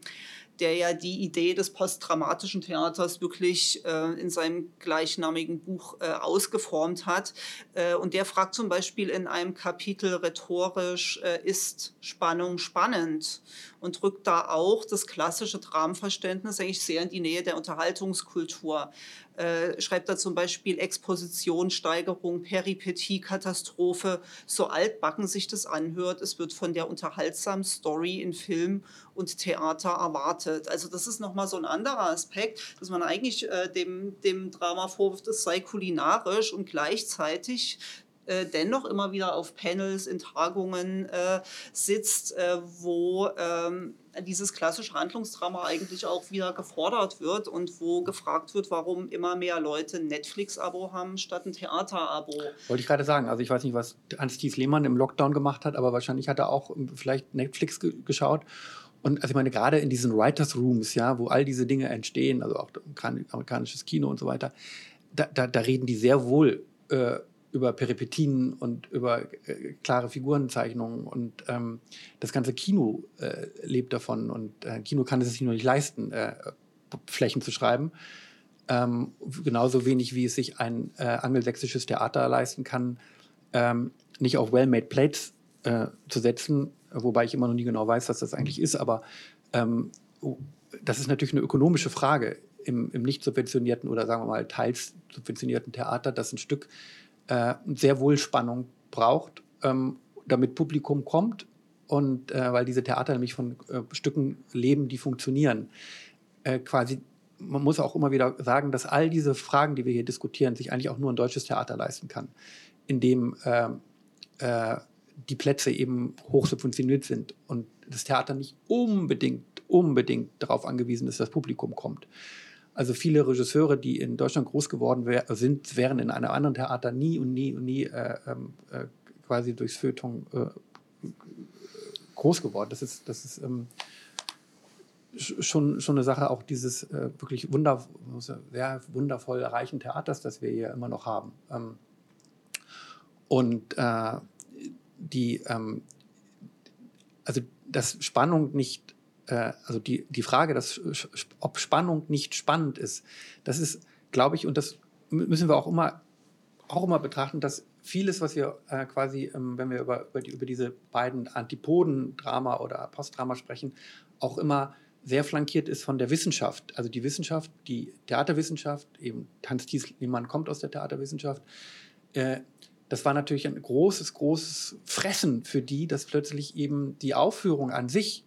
der ja die Idee des postdramatischen Theaters wirklich äh, in seinem gleichnamigen Buch äh, ausgeformt hat. Äh, und der fragt zum Beispiel in einem Kapitel rhetorisch, äh, ist Spannung spannend? Und drückt da auch das klassische Dramenverständnis eigentlich sehr in die Nähe der Unterhaltungskultur äh, schreibt er zum Beispiel Exposition, Steigerung, Peripetie, Katastrophe. So altbacken sich das anhört. Es wird von der unterhaltsamen Story in Film und Theater erwartet. Also das ist nochmal so ein anderer Aspekt, dass man eigentlich äh, dem, dem Drama vorwirft, es sei kulinarisch und gleichzeitig äh, dennoch immer wieder auf Panels, in Tagungen äh, sitzt, äh, wo ähm, dieses klassische Handlungsdrama eigentlich auch wieder gefordert wird und wo gefragt wird, warum immer mehr Leute ein Netflix-Abo haben statt ein Theater-Abo. Wollte ich gerade sagen. Also ich weiß nicht, was Hans-Thies Lehmann im Lockdown gemacht hat, aber wahrscheinlich hat er auch vielleicht Netflix geschaut. Und also ich meine, gerade in diesen Writers Rooms, ja, wo all diese Dinge entstehen, also auch amerikanisches Kino und so weiter, da, da, da reden die sehr wohl äh, über Peripetien und über äh, klare Figurenzeichnungen und ähm, das ganze Kino äh, lebt davon und äh, Kino kann es sich nur nicht leisten, äh, Flächen zu schreiben. Ähm, genauso wenig wie es sich ein äh, angelsächsisches Theater leisten kann, ähm, nicht auf well-made plates äh, zu setzen, wobei ich immer noch nie genau weiß, was das eigentlich ist, aber ähm, das ist natürlich eine ökonomische Frage im, im nicht subventionierten oder sagen wir mal teils subventionierten Theater, dass ein Stück äh, sehr wohl Spannung braucht, ähm, damit Publikum kommt und äh, weil diese Theater nämlich von äh, Stücken leben, die funktionieren. Äh, quasi, man muss auch immer wieder sagen, dass all diese Fragen, die wir hier diskutieren, sich eigentlich auch nur ein deutsches Theater leisten kann, in dem äh, äh, die Plätze eben hoch subventioniert sind und das Theater nicht unbedingt, unbedingt darauf angewiesen ist, dass Publikum kommt. Also viele Regisseure, die in Deutschland groß geworden wär, sind, wären in einem anderen Theater nie und nie und nie äh, ähm, äh, quasi durchs Feuilleton äh, groß geworden. Das ist, das ist ähm, schon, schon eine Sache auch dieses äh, wirklich wunder, sehr wundervoll reichen Theaters, das wir hier immer noch haben. Ähm, und äh, die, ähm, also dass Spannung nicht äh, also die, die Frage, dass, ob Spannung nicht spannend ist, das ist, glaube ich, und das müssen wir auch immer, auch immer betrachten, dass vieles, was wir äh, quasi, ähm, wenn wir über, über, die, über diese beiden Antipoden, Drama oder Postdrama sprechen, auch immer sehr flankiert ist von der Wissenschaft. Also die Wissenschaft, die Theaterwissenschaft, eben Hans Thiesmann kommt aus der Theaterwissenschaft. Äh, das war natürlich ein großes, großes Fressen für die, dass plötzlich eben die Aufführung an sich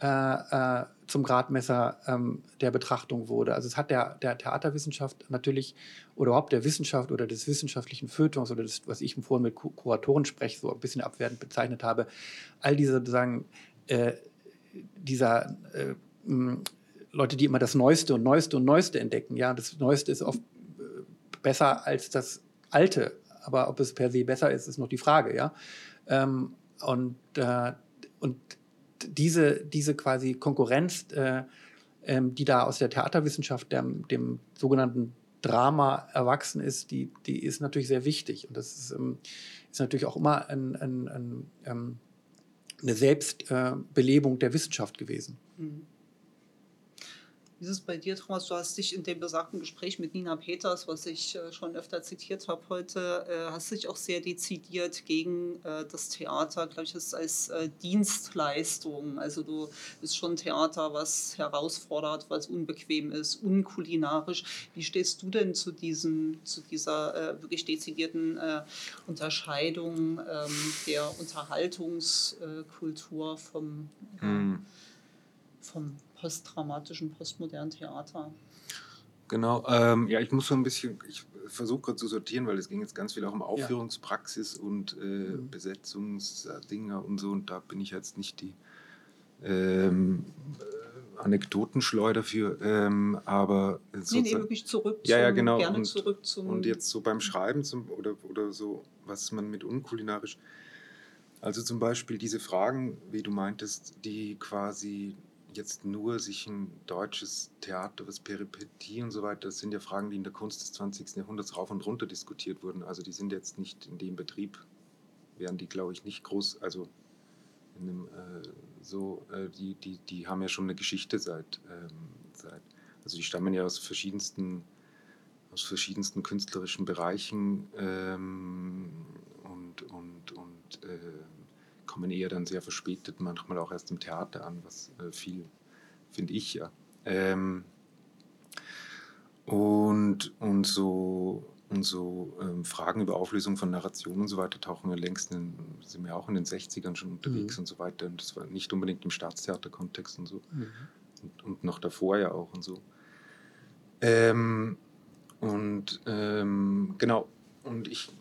äh, äh, zum Gradmesser ähm, der Betrachtung wurde. Also es hat der, der Theaterwissenschaft natürlich oder überhaupt der Wissenschaft oder des wissenschaftlichen Feuilletons oder das, was ich vorhin mit Kuratoren spreche, so ein bisschen abwertend bezeichnet habe, all diese sozusagen äh, dieser äh, Leute, die immer das Neueste und Neueste und Neueste entdecken. Ja, das Neueste ist oft äh, besser als das Alte, aber ob es per se besser ist, ist noch die Frage. Ja, ähm, und, äh, und diese, diese quasi Konkurrenz, äh, ähm, die da aus der Theaterwissenschaft, dem, dem sogenannten Drama erwachsen ist, die, die ist natürlich sehr wichtig. Und das ist, ähm, ist natürlich auch immer ein, ein, ein, ähm, eine Selbstbelebung der Wissenschaft gewesen. Mhm. Wie ist es bei dir, Thomas? Du hast dich in dem besagten Gespräch mit Nina Peters, was ich äh, schon öfter zitiert habe heute, äh, hast dich auch sehr dezidiert gegen äh, das Theater, glaube ich, als Dienstleistung. Also du bist schon Theater, was herausfordert, was unbequem ist, unkulinarisch. Wie stehst du denn zu diesem, zu dieser wirklich dezidierten Unterscheidung ähm, der Unterhaltungskultur vom, mm. vom posttraumatischen, postmodernen Theater. Genau, ähm, ja, ich muss so ein bisschen, ich versuche gerade zu sortieren, weil es ging jetzt ganz viel auch um Aufführungspraxis ja. und äh, mhm. Besetzungsdinge und so und da bin ich jetzt nicht die ähm, äh, Anekdotenschleuder für, ähm, aber nee, nee, wirklich zurück ja, ja, genau. gerne und, zurück zum und jetzt so beim Schreiben zum, oder, oder so, was man mit unkulinarisch, also zum Beispiel diese Fragen, wie du meintest, die quasi jetzt nur sich ein deutsches Theater, was Peripetie und so weiter, das sind ja Fragen, die in der Kunst des 20. Jahrhunderts rauf und runter diskutiert wurden. Also die sind jetzt nicht in dem Betrieb, wären die, glaube ich, nicht groß, also in einem, äh, so, äh, die, die, die haben ja schon eine Geschichte seit, ähm, seit, also die stammen ja aus verschiedensten, aus verschiedensten künstlerischen Bereichen ähm, und, und, und äh, kommen eher dann sehr verspätet, manchmal auch erst im Theater an, was äh, viel, finde ich ja. Ähm, und, und so, und so ähm, Fragen über Auflösung von Narration und so weiter tauchen wir längst, in, sind wir auch in den 60ern schon unterwegs mhm. und so weiter. Und das war nicht unbedingt im Staatstheaterkontext und so. Mhm. Und, und, noch davor ja auch und so. Ähm, und ähm, genau, und ich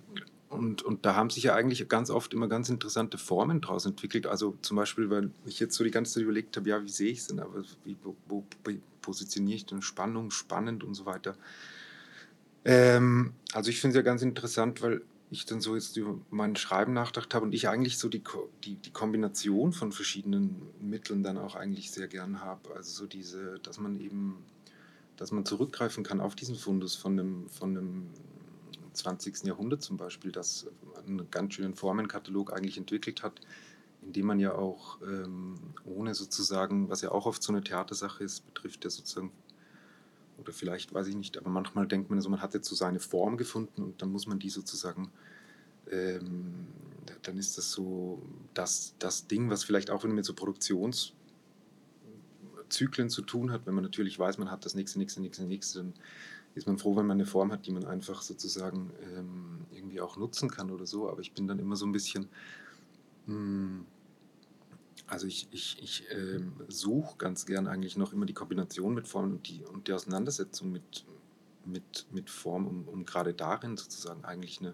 und, und da haben sich ja eigentlich ganz oft immer ganz interessante Formen daraus entwickelt. Also zum Beispiel, weil ich jetzt so die ganze Zeit überlegt habe, ja, wie sehe ich es denn, aber wie, wo, wo, positioniere ich denn Spannung, spannend und so weiter. Ähm, also ich finde es ja ganz interessant, weil ich dann so jetzt über mein Schreiben nachgedacht habe und ich eigentlich so die, die, die Kombination von verschiedenen Mitteln dann auch eigentlich sehr gern habe. Also so diese, dass man eben, dass man zurückgreifen kann auf diesen Fundus von einem, von einem 20. Jahrhundert zum Beispiel, das einen ganz schönen Formenkatalog eigentlich entwickelt hat, indem man ja auch ähm, ohne sozusagen, was ja auch oft so eine Theatersache ist, betrifft ja sozusagen, oder vielleicht weiß ich nicht, aber manchmal denkt man so, man hat jetzt so seine Form gefunden und dann muss man die sozusagen, ähm, dann ist das so das, das Ding, was vielleicht auch mit so Produktionszyklen zu tun hat, wenn man natürlich weiß, man hat das nächste, nächste, nächste, nächste, dann ist man froh, wenn man eine Form hat, die man einfach sozusagen ähm, irgendwie auch nutzen kann oder so. Aber ich bin dann immer so ein bisschen, mh, hm, also ich, ich, ich ähm, suche ganz gern eigentlich noch immer die Kombination mit Formen und die, und die Auseinandersetzung mit, mit, mit Form, um, um gerade darin sozusagen eigentlich eine,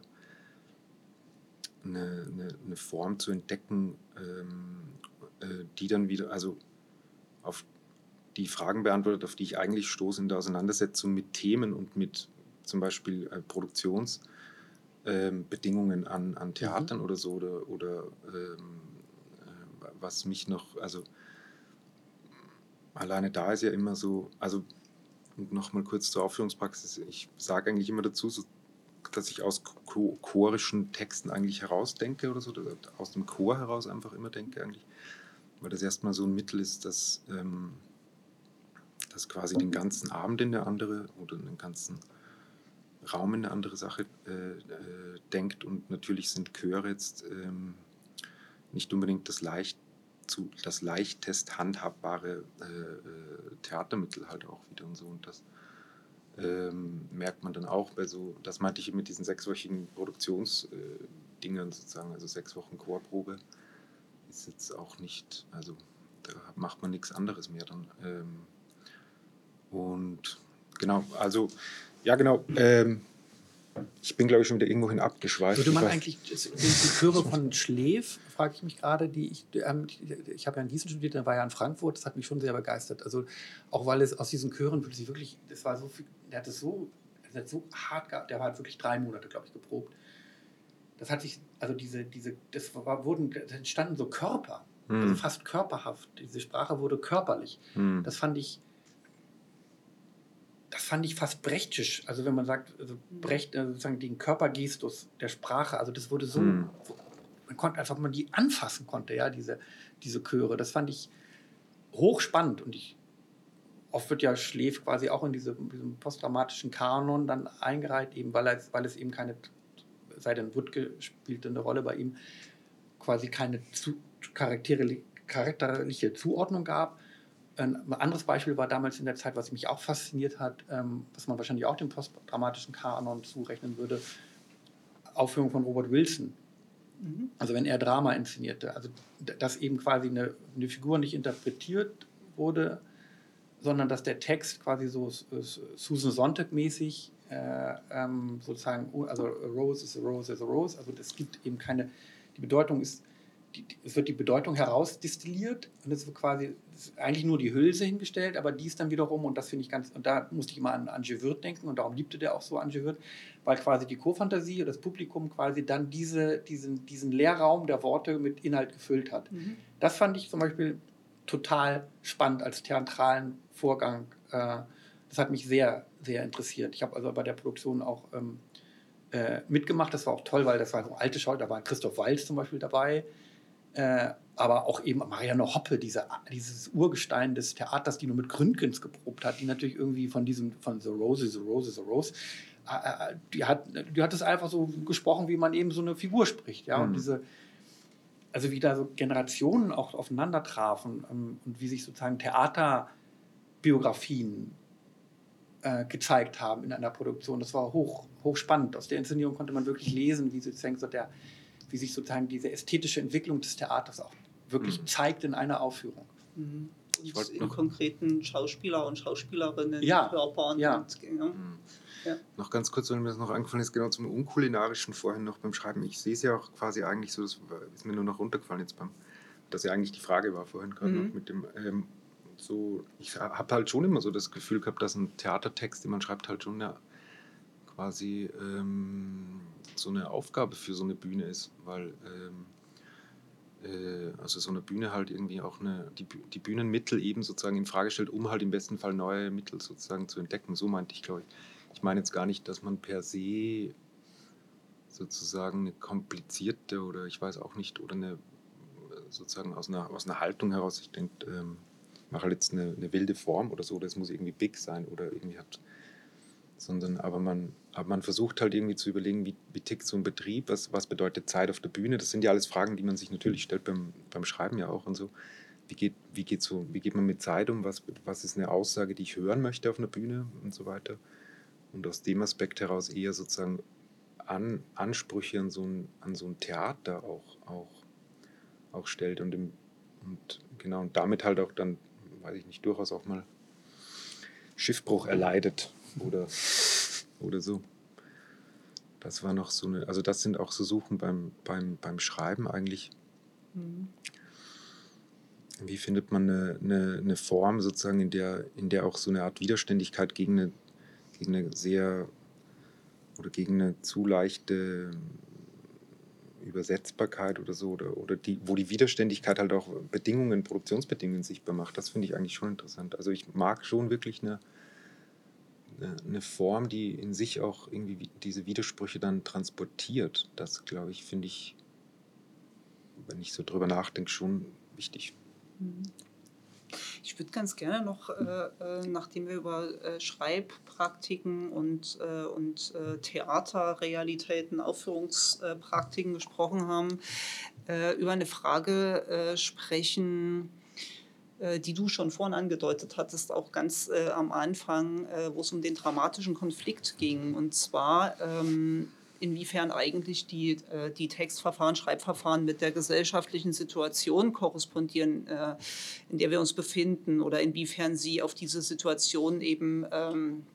eine, eine, eine Form zu entdecken, ähm, äh, die dann wieder, also auf die Fragen beantwortet, auf die ich eigentlich stoße in der Auseinandersetzung mit Themen und mit zum Beispiel äh, Produktionsbedingungen ähm, an, an Theatern mhm. oder so oder, oder ähm, äh, was mich noch, also alleine da ist ja immer so, also nochmal kurz zur Aufführungspraxis, ich sage eigentlich immer dazu, so, dass ich aus chorischen Texten eigentlich herausdenke oder so, oder aus dem Chor heraus einfach immer denke eigentlich, weil das erstmal so ein Mittel ist, dass ähm, das quasi den ganzen Abend in eine andere oder den ganzen Raum in eine andere Sache äh, äh, denkt. Und natürlich sind Chöre jetzt ähm, nicht unbedingt das leicht zu, das leichtest handhabbare äh, äh, Theatermittel halt auch wieder und so. Und das ähm, merkt man dann auch bei so, das meinte ich mit diesen sechswöchigen Produktionsdingern sozusagen, also sechs Wochen Chorprobe ist jetzt auch nicht, also da macht man nichts anderes mehr dann. Ähm, und genau, also, ja, genau. Ähm, ich bin, glaube ich, schon wieder irgendwohin abgeschweift. Würde man eigentlich die Chöre von Schläf, frage ich mich gerade, die ich, ähm, ich habe ja in Gießen studiert, der war ja in Frankfurt, das hat mich schon sehr begeistert. Also auch weil es aus diesen Chören wirklich, wirklich das war so viel, der hat es so, hat so hart gehabt, der war halt wirklich drei Monate, glaube ich, geprobt. Das hat sich, also diese, diese, das war, wurden, da entstanden so Körper mhm. also fast körperhaft. Diese Sprache wurde körperlich. Mhm. Das fand ich, das fand ich fast brechtisch. Also wenn man sagt, also Brecht, also sozusagen den Körpergestus der Sprache, also das wurde so, mhm. man konnte einfach, man die anfassen konnte, ja, diese, diese Chöre. Das fand ich hochspannend und ich oft wird ja Schläf quasi auch in diese, diesem postdramatischen Kanon dann eingereiht, eben weil, er, weil es eben keine, sei denn Wutke spielte eine Rolle bei ihm, quasi keine zu, charakterliche Zuordnung gab. Ein anderes Beispiel war damals in der Zeit, was mich auch fasziniert hat, ähm, was man wahrscheinlich auch dem postdramatischen Kanon zurechnen würde, Aufführung von Robert Wilson. Mhm. Also wenn er Drama inszenierte, also dass eben quasi eine, eine Figur nicht interpretiert wurde, sondern dass der Text quasi so Susan Sontag-mäßig äh, ähm, sozusagen, also a rose is a rose is a rose, also es gibt eben keine, die Bedeutung ist, die, es wird die Bedeutung herausdestilliert und es wird quasi es eigentlich nur die Hülse hingestellt, aber dies dann wiederum, und das finde ich ganz, und da musste ich immer an Ange Wirth denken und darum liebte der auch so Ange Wirth, weil quasi die Co-Fantasie oder das Publikum quasi dann diese, diesen, diesen Leerraum der Worte mit Inhalt gefüllt hat. Mhm. Das fand ich zum Beispiel total spannend als theatralen Vorgang. Äh, das hat mich sehr, sehr interessiert. Ich habe also bei der Produktion auch ähm, äh, mitgemacht. Das war auch toll, weil das war so alte Schau. Da war Christoph Walz zum Beispiel dabei. Äh, aber auch eben Marianne Hoppe, diese, dieses Urgestein des Theaters, die nur mit Gründgens geprobt hat, die natürlich irgendwie von diesem, von The Rose, The Rose, The Rose, äh, äh, die hat, die hat es einfach so gesprochen, wie man eben so eine Figur spricht. Ja? Mhm. Und diese, also wie da so Generationen auch aufeinander trafen ähm, und wie sich sozusagen Theaterbiografien äh, gezeigt haben in einer Produktion. Das war hoch, hoch spannend. Aus der Inszenierung konnte man wirklich lesen, wie, sozusagen so der, wie sich sozusagen diese ästhetische Entwicklung des Theaters auch wirklich mhm. zeigt in einer Aufführung. Mhm. Und in konkreten Schauspieler und Schauspielerinnen, ja. Körpern. Ja. Und, ja. Mhm. Ja. Noch ganz kurz, wenn mir das noch angefallen ist, genau zum Unkulinarischen vorhin noch beim Schreiben. Ich sehe es ja auch quasi eigentlich so, das ist mir nur noch runtergefallen jetzt beim, dass ja eigentlich die Frage war vorhin gerade mhm. noch mit dem, ähm, so, ich habe halt schon immer so das Gefühl gehabt, dass ein Theatertext, den man schreibt, halt schon ja quasi ähm, so eine Aufgabe für so eine Bühne ist, weil ähm, äh, also so eine Bühne halt irgendwie auch eine, die, die Bühnenmittel eben sozusagen in Frage stellt, um halt im besten Fall neue Mittel sozusagen zu entdecken. So meinte ich, glaube ich. Ich meine jetzt gar nicht, dass man per se sozusagen eine komplizierte oder ich weiß auch nicht, oder eine sozusagen aus einer, aus einer Haltung heraus, ich denke, ähm, mache halt jetzt eine, eine, wilde Form oder so, das muss irgendwie big sein oder irgendwie hat, sondern aber man, aber man versucht halt irgendwie zu überlegen, wie, wie tickt so ein Betrieb, was, was bedeutet Zeit auf der Bühne, das sind ja alles Fragen, die man sich natürlich stellt beim, beim Schreiben ja auch und so. Wie geht, wie, geht so, wie geht man mit Zeit um? Was, was ist eine Aussage, die ich hören möchte auf einer Bühne und so weiter? und aus dem Aspekt heraus eher sozusagen an, Ansprüche an so ein, an so ein Theater auch, auch, auch stellt und, im, und genau und damit halt auch dann, weiß ich nicht, durchaus auch mal Schiffbruch erleidet oder, oder so. Das war noch so eine, also das sind auch so Suchen beim, beim, beim Schreiben eigentlich. Mhm. Wie findet man eine, eine, eine Form sozusagen, in der, in der auch so eine Art Widerständigkeit gegen eine gegen eine sehr oder gegen eine zu leichte Übersetzbarkeit oder so, oder, oder die, wo die Widerständigkeit halt auch Bedingungen, Produktionsbedingungen sichtbar macht. Das finde ich eigentlich schon interessant. Also ich mag schon wirklich eine, eine, eine, Form, die in sich auch irgendwie diese Widersprüche dann transportiert. Das, glaube ich, finde ich, wenn ich so drüber nachdenke, schon wichtig. Mhm. Ich würde ganz gerne noch, äh, äh, nachdem wir über äh, Schreibpraktiken und, äh, und äh, Theaterrealitäten, Aufführungspraktiken gesprochen haben, äh, über eine Frage sprechen, die du schon vorhin angedeutet hattest, auch ganz am Anfang, wo es um den dramatischen Konflikt ging. Und zwar ähm, inwiefern eigentlich die, äh, die Textverfahren, Schreibverfahren mit der gesellschaftlichen Situation korrespondieren, äh, in der wir uns befinden oder inwiefern sie auf diese Situation eben ähm,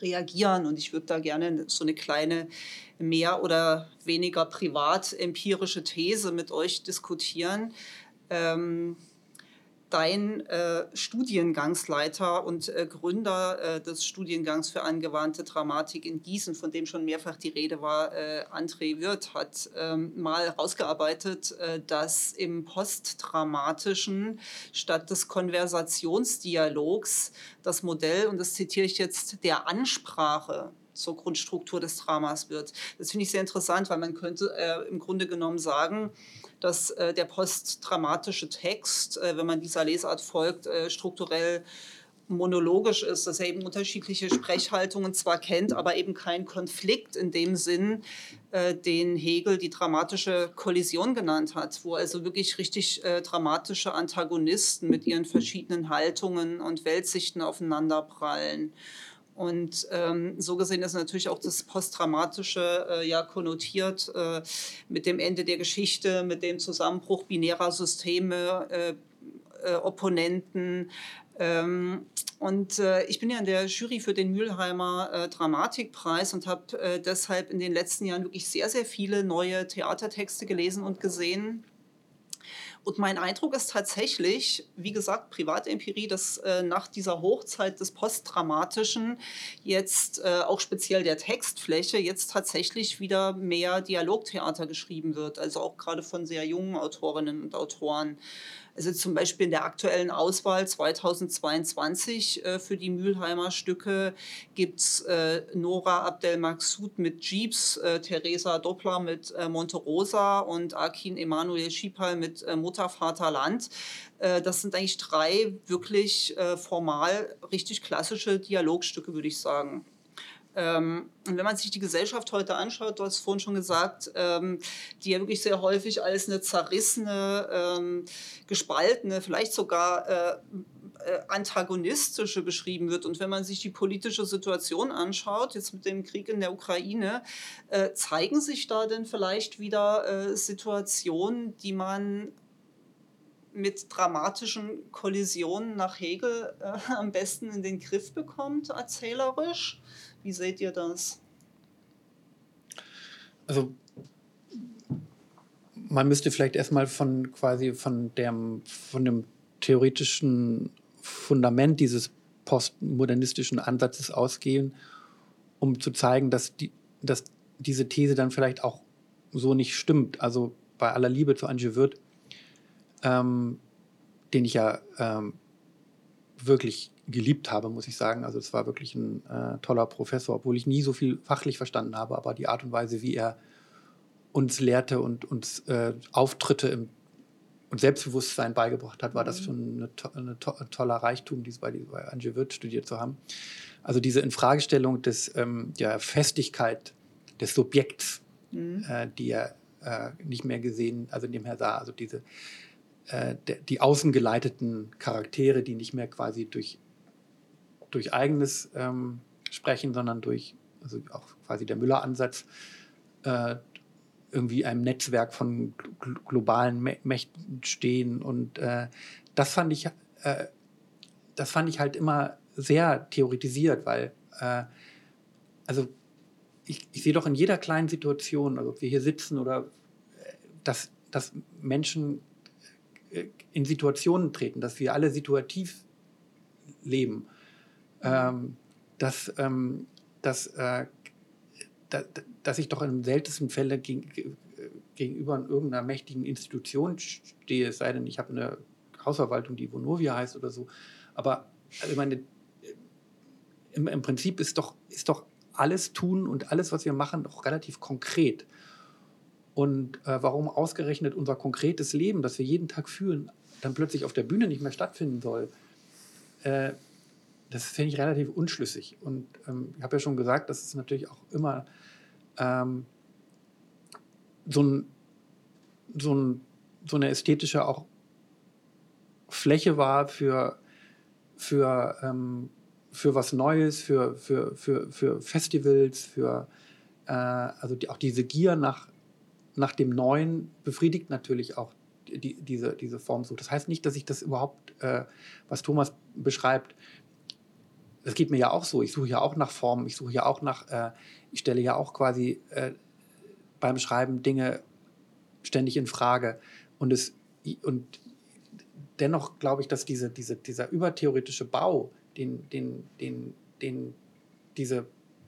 reagieren. Und ich würde da gerne so eine kleine mehr oder weniger privat empirische These mit euch diskutieren. Ähm, dein äh, Studiengangsleiter und äh, Gründer äh, des Studiengangs für angewandte Dramatik in Gießen, von dem schon mehrfach die Rede war, äh, André Wirth, hat ähm, mal herausgearbeitet, äh, dass im Postdramatischen statt des Konversationsdialogs das Modell, und das zitiere ich jetzt, der Ansprache zur Grundstruktur des Dramas wird. Das finde ich sehr interessant, weil man könnte äh, im Grunde genommen sagen, dass äh, der postdramatische Text, äh, wenn man dieser Lesart folgt, äh, strukturell monologisch ist, dass er eben unterschiedliche Sprechhaltungen zwar kennt, aber eben kein Konflikt in dem Sinn, äh, den Hegel die dramatische Kollision genannt hat, wo also wirklich richtig äh, dramatische Antagonisten mit ihren verschiedenen Haltungen und Weltsichten aufeinanderprallen. Und ähm, so gesehen ist natürlich auch das Posttraumatische äh, ja konnotiert äh, mit dem Ende der Geschichte, mit dem Zusammenbruch binärer Systeme, äh, äh Opponenten. Ähm, und äh, ich bin ja in der Jury für den Mülheimer äh, Dramatikpreis und habe deshalb in den letzten Jahren wirklich sehr, sehr viele neue Theatertexte gelesen und gesehen und mein Eindruck ist tatsächlich, wie gesagt, Privatempirie, dass äh, nach dieser Hochzeit des Postdramatischen jetzt äh, auch speziell der Textfläche jetzt tatsächlich wieder mehr Dialogtheater geschrieben wird. Also auch gerade von sehr jungen Autorinnen und Autoren. Also zum Beispiel in der aktuellen Auswahl 2022 äh, für die Mülheimer Stücke gibt es äh, Nora Abdelmaksud mit Jeeps, äh, Theresa Doppler mit äh, Monte Rosa und Akin Emanuel Schipal mit äh, Mutter, Vater, Land. Äh, das sind eigentlich drei wirklich äh, formal richtig klassische Dialogstücke, würde ich sagen. Ähm, und wenn man sich die Gesellschaft heute anschaut, du hast vorhin schon gesagt, ähm, die ja wirklich sehr häufig als eine zerrissene, ähm, gespaltene, vielleicht sogar äh, äh, antagonistische beschrieben wird. Und wenn man sich die politische Situation anschaut, jetzt mit dem Krieg in der Ukraine, äh, zeigen sich da denn vielleicht wieder äh, Situationen, die man mit dramatischen Kollisionen nach Hegel äh, am besten in den Griff bekommt, erzählerisch? Wie seht ihr das? Also man müsste vielleicht erstmal von quasi von dem, von dem theoretischen Fundament dieses postmodernistischen Ansatzes ausgehen, um zu zeigen, dass, die, dass diese These dann vielleicht auch so nicht stimmt. Also bei aller Liebe zu Ange Wirth, ähm, den ich ja ähm, wirklich geliebt habe, muss ich sagen. Also es war wirklich ein äh, toller Professor, obwohl ich nie so viel fachlich verstanden habe, aber die Art und Weise, wie er uns lehrte und uns äh, Auftritte im, und Selbstbewusstsein beigebracht hat, war das mhm. schon eine, to to ein toller Reichtum, dies bei, bei Angie Wirth studiert zu haben. Also diese Infragestellung des, ähm, der Festigkeit des Subjekts, mhm. äh, die er äh, nicht mehr gesehen, also in dem er sah, also diese äh, die außengeleiteten Charaktere, die nicht mehr quasi durch durch eigenes ähm, Sprechen, sondern durch, also auch quasi der Müller-Ansatz, äh, irgendwie einem Netzwerk von gl globalen Mächten stehen. Und äh, das fand ich, äh, das fand ich halt immer sehr theoretisiert, weil äh, also ich, ich sehe doch in jeder kleinen Situation, also ob wir hier sitzen oder dass, dass Menschen in Situationen treten, dass wir alle situativ leben ähm, dass, ähm, dass, äh, da, dass ich doch den seltensten Fällen gegen, gegenüber irgendeiner mächtigen Institution stehe, es sei denn, ich habe eine Hausverwaltung, die Vonovia heißt oder so. Aber also meine, im, im Prinzip ist doch, ist doch alles tun und alles, was wir machen, doch relativ konkret. Und äh, warum ausgerechnet unser konkretes Leben, das wir jeden Tag führen, dann plötzlich auf der Bühne nicht mehr stattfinden soll, äh, das finde ich relativ unschlüssig. Und ähm, ich habe ja schon gesagt, dass es natürlich auch immer ähm, so, ein, so, ein, so eine ästhetische auch Fläche war für, für, ähm, für was Neues, für, für, für, für Festivals, für äh, also die, auch diese Gier nach, nach dem Neuen befriedigt natürlich auch die, diese, diese Form so. Das heißt nicht, dass ich das überhaupt, äh, was Thomas beschreibt, das geht mir ja auch so. Ich suche ja auch nach Formen, ich suche ja auch nach, äh, ich stelle ja auch quasi äh, beim Schreiben Dinge ständig in Frage. Und, es, und dennoch glaube ich, dass diese, diese, dieser übertheoretische Bau, den, den, den, den diese,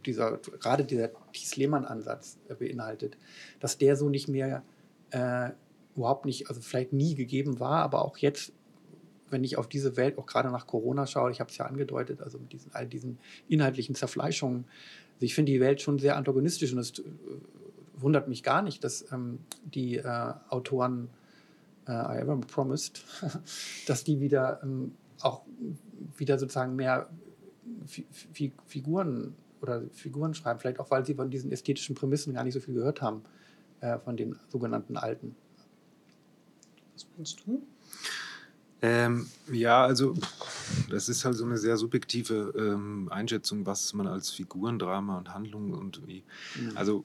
dieser, gerade dieser Thies Lehmann-Ansatz äh, beinhaltet, dass der so nicht mehr äh, überhaupt nicht, also vielleicht nie gegeben war, aber auch jetzt, wenn ich auf diese Welt, auch gerade nach Corona schaue, ich habe es ja angedeutet, also mit diesen, all diesen inhaltlichen Zerfleischungen, also ich finde die Welt schon sehr antagonistisch und es äh, wundert mich gar nicht, dass ähm, die äh, Autoren I Ever Promised, dass die wieder ähm, auch wieder sozusagen mehr F F Figuren oder Figuren schreiben, vielleicht auch, weil sie von diesen ästhetischen Prämissen gar nicht so viel gehört haben, äh, von den sogenannten Alten. Was meinst du? Ähm, ja, also das ist halt so eine sehr subjektive ähm, Einschätzung, was man als Figurendrama und Handlung und wie. Mhm. Also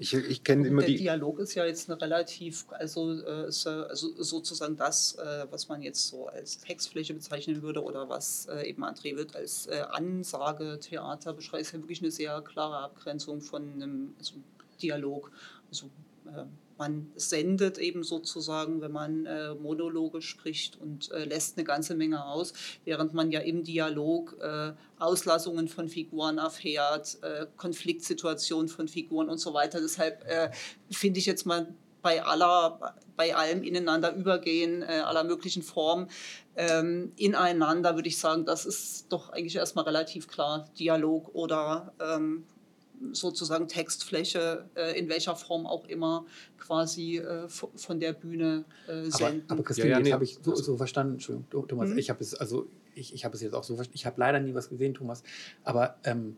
ich, ich kenne immer der die. Der Dialog ist ja jetzt eine relativ, also, äh, also sozusagen das, äh, was man jetzt so als Textfläche bezeichnen würde oder was äh, eben André wird als äh, Ansagetheater beschreibt, ist ja wirklich eine sehr klare Abgrenzung von einem also Dialog. Also äh, man sendet eben sozusagen, wenn man äh, Monologe spricht und äh, lässt eine ganze Menge aus, während man ja im Dialog äh, Auslassungen von Figuren erfährt, äh, Konfliktsituationen von Figuren und so weiter. Deshalb äh, finde ich jetzt mal bei aller, bei allem ineinander übergehen, äh, aller möglichen Formen ähm, ineinander, würde ich sagen, das ist doch eigentlich erstmal relativ klar Dialog oder ähm, sozusagen Textfläche, äh, in welcher Form auch immer, quasi äh, von der Bühne äh, senden. Aber, aber Christine, ja, ja, nee, habe ich so, so, verstanden, Entschuldigung, Thomas, mhm. ich habe es, also ich, ich habe es jetzt auch so verstanden, ich habe leider nie was gesehen, Thomas, aber ähm,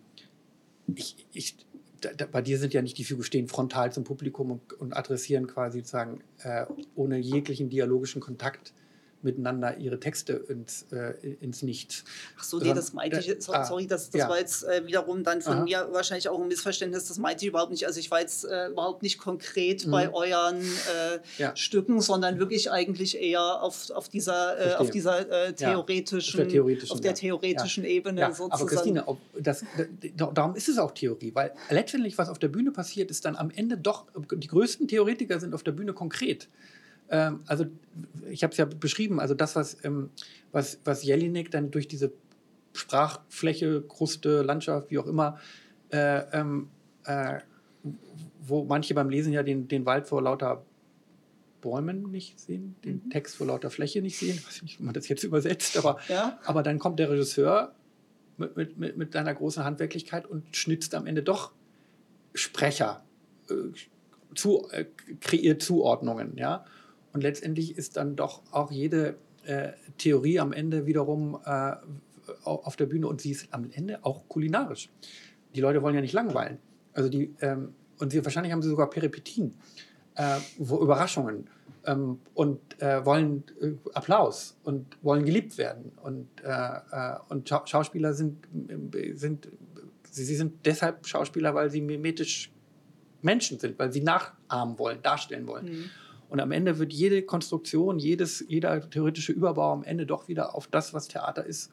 ich, ich da, da, bei dir sind ja nicht die Figuren stehen frontal zum Publikum und, und adressieren quasi sozusagen äh, ohne jeglichen dialogischen Kontakt miteinander ihre Texte ins, äh, ins Nichts. Ach so, nee, das meinte ich, sorry, ah, sorry das, das ja. war jetzt äh, wiederum dann von Aha. mir wahrscheinlich auch ein Missverständnis, das meinte ich überhaupt nicht. Also ich war jetzt äh, überhaupt nicht konkret mhm. bei euren äh, ja. Stücken, sondern wirklich eigentlich eher auf, auf dieser, äh, auf dieser theoretischen, ja. auf der theoretischen, auf der theoretischen Ebene sozusagen. Aber Christine, das, darum ist es auch Theorie, weil letztendlich, was auf der Bühne passiert, ist dann am Ende doch, die größten Theoretiker sind auf der Bühne konkret. Ähm, also ich habe es ja beschrieben, also das, was, ähm, was, was Jelinek dann durch diese Sprachfläche, Kruste, Landschaft, wie auch immer, äh, ähm, äh, wo manche beim Lesen ja den, den Wald vor lauter Bäumen nicht sehen, den mhm. Text vor lauter Fläche nicht sehen, ich weiß nicht, wie man das jetzt übersetzt, aber, ja. aber dann kommt der Regisseur mit, mit, mit, mit seiner großen Handwerklichkeit und schnitzt am Ende doch Sprecher, äh, zu, äh, kreiert Zuordnungen, ja. Und letztendlich ist dann doch auch jede äh, Theorie am Ende wiederum äh, auf der Bühne und sie ist am Ende auch kulinarisch. Die Leute wollen ja nicht langweilen. Also die, ähm, und sie, wahrscheinlich haben sie sogar Peripetien, äh, wo Überraschungen ähm, und äh, wollen äh, Applaus und wollen geliebt werden. Und, äh, und Schau Schauspieler sind, sind sie, sie sind deshalb Schauspieler, weil sie mimetisch Menschen sind, weil sie nachahmen wollen, darstellen wollen. Mhm. Und am Ende wird jede Konstruktion, jedes, jeder theoretische Überbau am Ende doch wieder auf das, was Theater ist,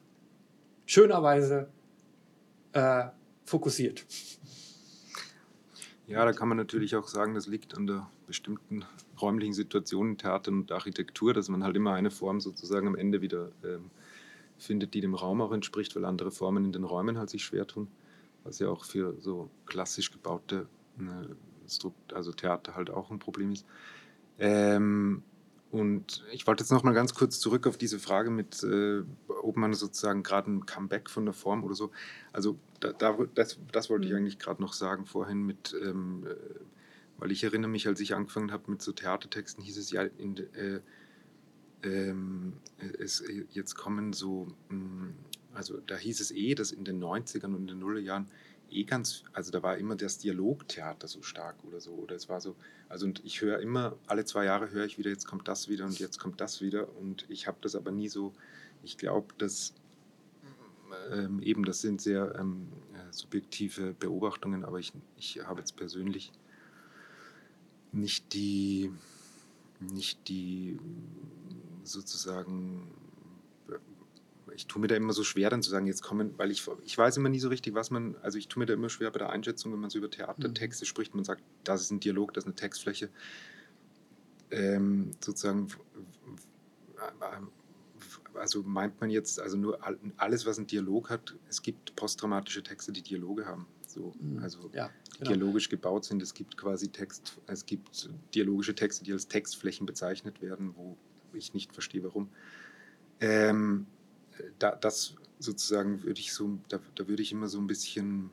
schönerweise äh, fokussiert. Ja, da kann man natürlich auch sagen, das liegt an der bestimmten räumlichen Situation in Theater und Architektur, dass man halt immer eine Form sozusagen am Ende wieder ähm, findet, die dem Raum auch entspricht, weil andere Formen in den Räumen halt sich schwer tun, was ja auch für so klassisch gebaute äh, also Theater halt auch ein Problem ist. Ähm, und ich wollte jetzt noch mal ganz kurz zurück auf diese Frage mit, äh, ob man sozusagen gerade ein Comeback von der Form oder so. Also da, da, das, das wollte ich mhm. eigentlich gerade noch sagen vorhin mit, ähm, äh, weil ich erinnere mich, als ich angefangen habe mit so Theatertexten, hieß es ja, in, äh, ähm, es, jetzt kommen so, mh, mm, also da hieß es eh, dass in den 90ern und in den Nullerjahren eh ganz, also da war immer das Dialogtheater so stark oder so. Oder es war so, also und ich höre immer, alle zwei Jahre höre ich wieder, jetzt kommt das wieder und jetzt kommt das wieder. Und ich habe das aber nie so, ich glaube, dass ähm, eben, das sind sehr ähm, äh, subjektive Beobachtungen, aber ich, ich habe jetzt persönlich nicht die, nicht die sozusagen ich tue mir da immer so schwer, dann zu sagen, jetzt kommen, weil ich, ich weiß immer nie so richtig, was man, also ich tue mir da immer schwer bei der Einschätzung, wenn man so über Theatertexte mhm. spricht, man sagt, das ist ein Dialog, das ist eine Textfläche, ähm, sozusagen, also meint man jetzt, also nur alles, was einen Dialog hat, es gibt posttraumatische Texte, die Dialoge haben. So, mhm. also ja, genau. dialogisch gebaut sind. Es gibt quasi Text, es gibt dialogische Texte, die als Textflächen bezeichnet werden, wo ich nicht verstehe, warum. Ähm, da, das sozusagen würde ich so, da, da würde ich immer so ein bisschen,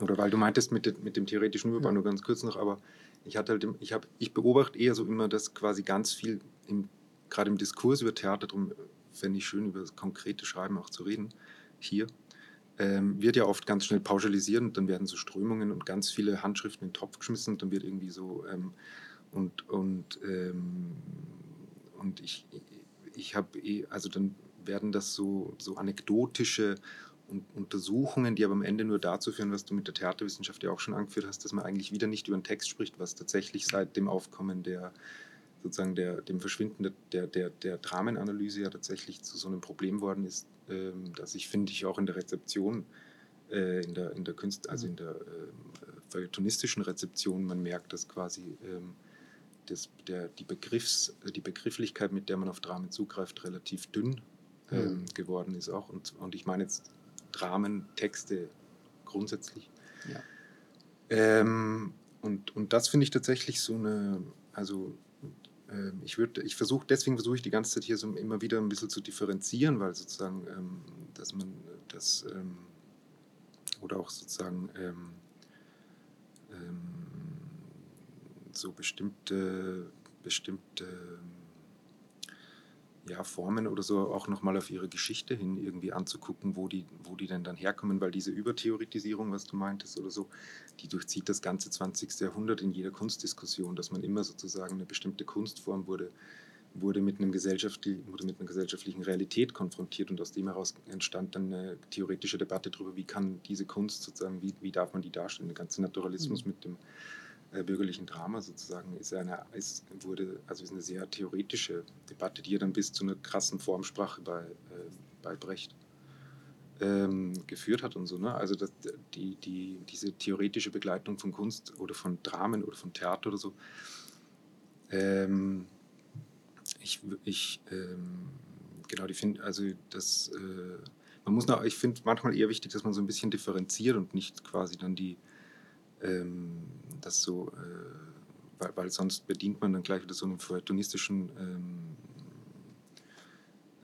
oder weil du meintest mit, de, mit dem theoretischen Überbau, ja. nur ganz kurz noch, aber ich hatte halt, ich habe, ich beobachte eher so immer, dass quasi ganz viel im, gerade im Diskurs über Theater, darum fände ich schön, über das konkrete Schreiben auch zu reden, hier, ähm, wird ja oft ganz schnell pauschalisiert und dann werden so Strömungen und ganz viele Handschriften in den Topf geschmissen und dann wird irgendwie so ähm, und und ähm, und ich ich habe eh, also dann werden das so so anekdotische Untersuchungen, die aber am Ende nur dazu führen, was du mit der Theaterwissenschaft ja auch schon angeführt hast, dass man eigentlich wieder nicht über einen Text spricht, was tatsächlich seit dem Aufkommen der sozusagen der, dem Verschwinden der, der, der Dramenanalyse ja tatsächlich zu so einem Problem worden ist, ähm, dass ich, finde ich, auch in der Rezeption, äh, in der, in der Künst, also in der äh, feuilletonistischen Rezeption, man merkt, dass quasi ähm, das, der, die, Begriffs, die Begrifflichkeit, mit der man auf Dramen zugreift, relativ dünn mhm. geworden ist auch. Und, und ich meine jetzt Dramen, Texte grundsätzlich. Ja. Ähm, und, und das finde ich tatsächlich so eine, also ähm, ich würde, ich versuche, deswegen versuche ich die ganze Zeit hier so immer wieder ein bisschen zu differenzieren, weil sozusagen, ähm, dass man das ähm, oder auch sozusagen ähm, ähm, so bestimmte, bestimmte ja, Formen oder so auch nochmal auf ihre Geschichte hin irgendwie anzugucken, wo die, wo die denn dann herkommen, weil diese Übertheoretisierung, was du meintest oder so, die durchzieht das ganze 20. Jahrhundert in jeder Kunstdiskussion, dass man immer sozusagen eine bestimmte Kunstform wurde, wurde mit, einem gesellschaftlichen, wurde mit einer gesellschaftlichen Realität konfrontiert und aus dem heraus entstand dann eine theoretische Debatte darüber, wie kann diese Kunst sozusagen, wie, wie darf man die darstellen, der ganze Naturalismus mhm. mit dem äh, bürgerlichen Drama sozusagen ist eine, ist, wurde, also ist eine sehr theoretische Debatte, die ja dann bis zu einer krassen Formsprache bei, äh, bei Brecht ähm, geführt hat und so. Ne? Also das, die, die, diese theoretische Begleitung von Kunst oder von Dramen oder von Theater oder so. Ähm, ich, ich ähm, genau, die finde, also das, äh, man muss noch, ich finde manchmal eher wichtig, dass man so ein bisschen differenziert und nicht quasi dann die ähm, das so, äh, weil, weil, sonst bedient man dann gleich wieder so einen feuilletonistischen ähm,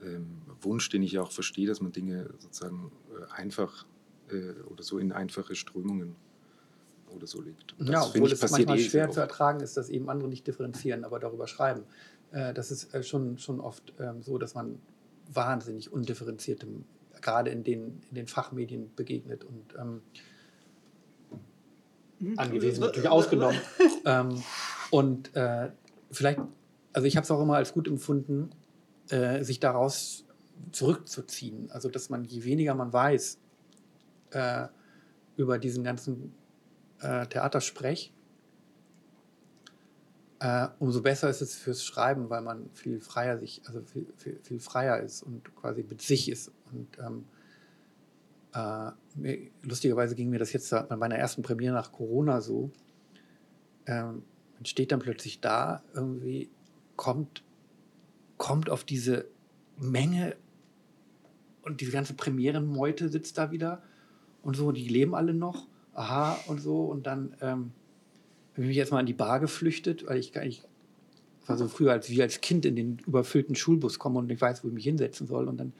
ähm, Wunsch, den ich auch verstehe, dass man Dinge sozusagen äh, einfach äh, oder so in einfache Strömungen oder so legt. Und ja, obwohl es manchmal eh schwer zu ertragen ist, dass eben andere nicht differenzieren, aber darüber schreiben. Äh, das ist äh, schon, schon oft ähm, so, dass man wahnsinnig undifferenziertem, gerade in den, in den Fachmedien begegnet und ähm. Angewiesen, natürlich ausgenommen. ähm, und äh, vielleicht, also ich habe es auch immer als gut empfunden, äh, sich daraus zurückzuziehen. Also dass man, je weniger man weiß äh, über diesen ganzen äh, Theatersprech, äh, umso besser ist es fürs Schreiben, weil man viel freier sich, also viel, viel, viel freier ist und quasi mit sich ist. Und ähm, äh, lustigerweise ging mir das jetzt bei meiner ersten Premiere nach Corona so. Ähm, man steht dann plötzlich da, irgendwie kommt, kommt auf diese Menge und diese ganze Premierenmeute sitzt da wieder und so, die leben alle noch, aha und so. Und dann ähm, habe ich mich erstmal in die Bar geflüchtet, weil ich gar nicht, war so früher als wie als Kind in den überfüllten Schulbus komme und ich weiß, wo ich mich hinsetzen soll. Und dann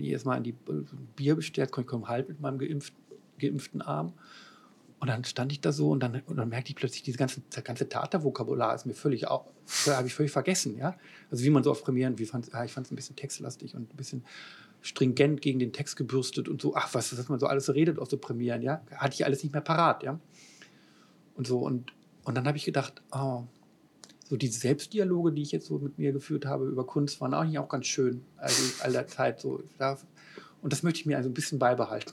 bin ich erstmal in die äh, Bier bestellt, konnte ich kaum halb mit meinem geimpft, geimpften Arm. Und dann stand ich da so und dann, und dann merkte ich plötzlich, dieses ganze, das ganze Theatervokabular ist mir völlig, habe ich völlig vergessen, ja. Also wie man so auf Premieren, wie fand, ja, ich fand es ein bisschen textlastig und ein bisschen stringent gegen den Text gebürstet und so, ach, was, was man so alles redet aus so Premieren, ja. Hatte ich alles nicht mehr parat, ja. Und so, und, und dann habe ich gedacht, oh, so diese Selbstdialoge, die ich jetzt so mit mir geführt habe über Kunst, waren eigentlich auch ganz schön, also all der Zeit so. Und das möchte ich mir also ein bisschen beibehalten.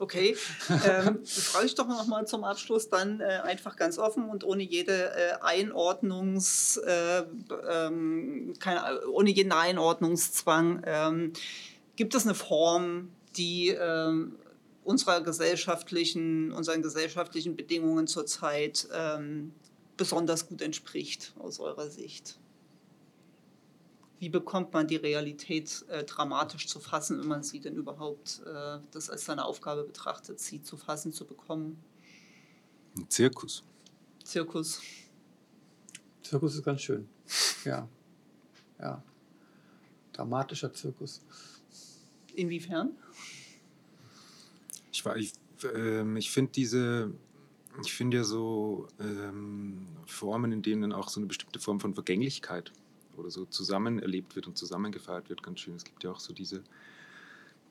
Okay, ähm, frage ich doch noch mal zum Abschluss dann äh, einfach ganz offen und ohne jede äh, Einordnungs, äh, ähm, keine, ohne jeden Einordnungszwang. Ähm, gibt es eine Form, die ähm, unserer gesellschaftlichen, unseren gesellschaftlichen Bedingungen zurzeit ähm, besonders gut entspricht aus eurer Sicht? wie bekommt man die Realität äh, dramatisch zu fassen, wenn man sie denn überhaupt äh, das als seine Aufgabe betrachtet, sie zu fassen zu bekommen. Ein Zirkus. Zirkus. Zirkus ist ganz schön. Ja. Ja. Dramatischer Zirkus. Inwiefern? Ich, ich, äh, ich finde diese, ich finde ja so ähm, Formen, in denen auch so eine bestimmte Form von Vergänglichkeit oder so zusammen erlebt wird und zusammengefeiert wird, ganz schön. Es gibt ja auch so diese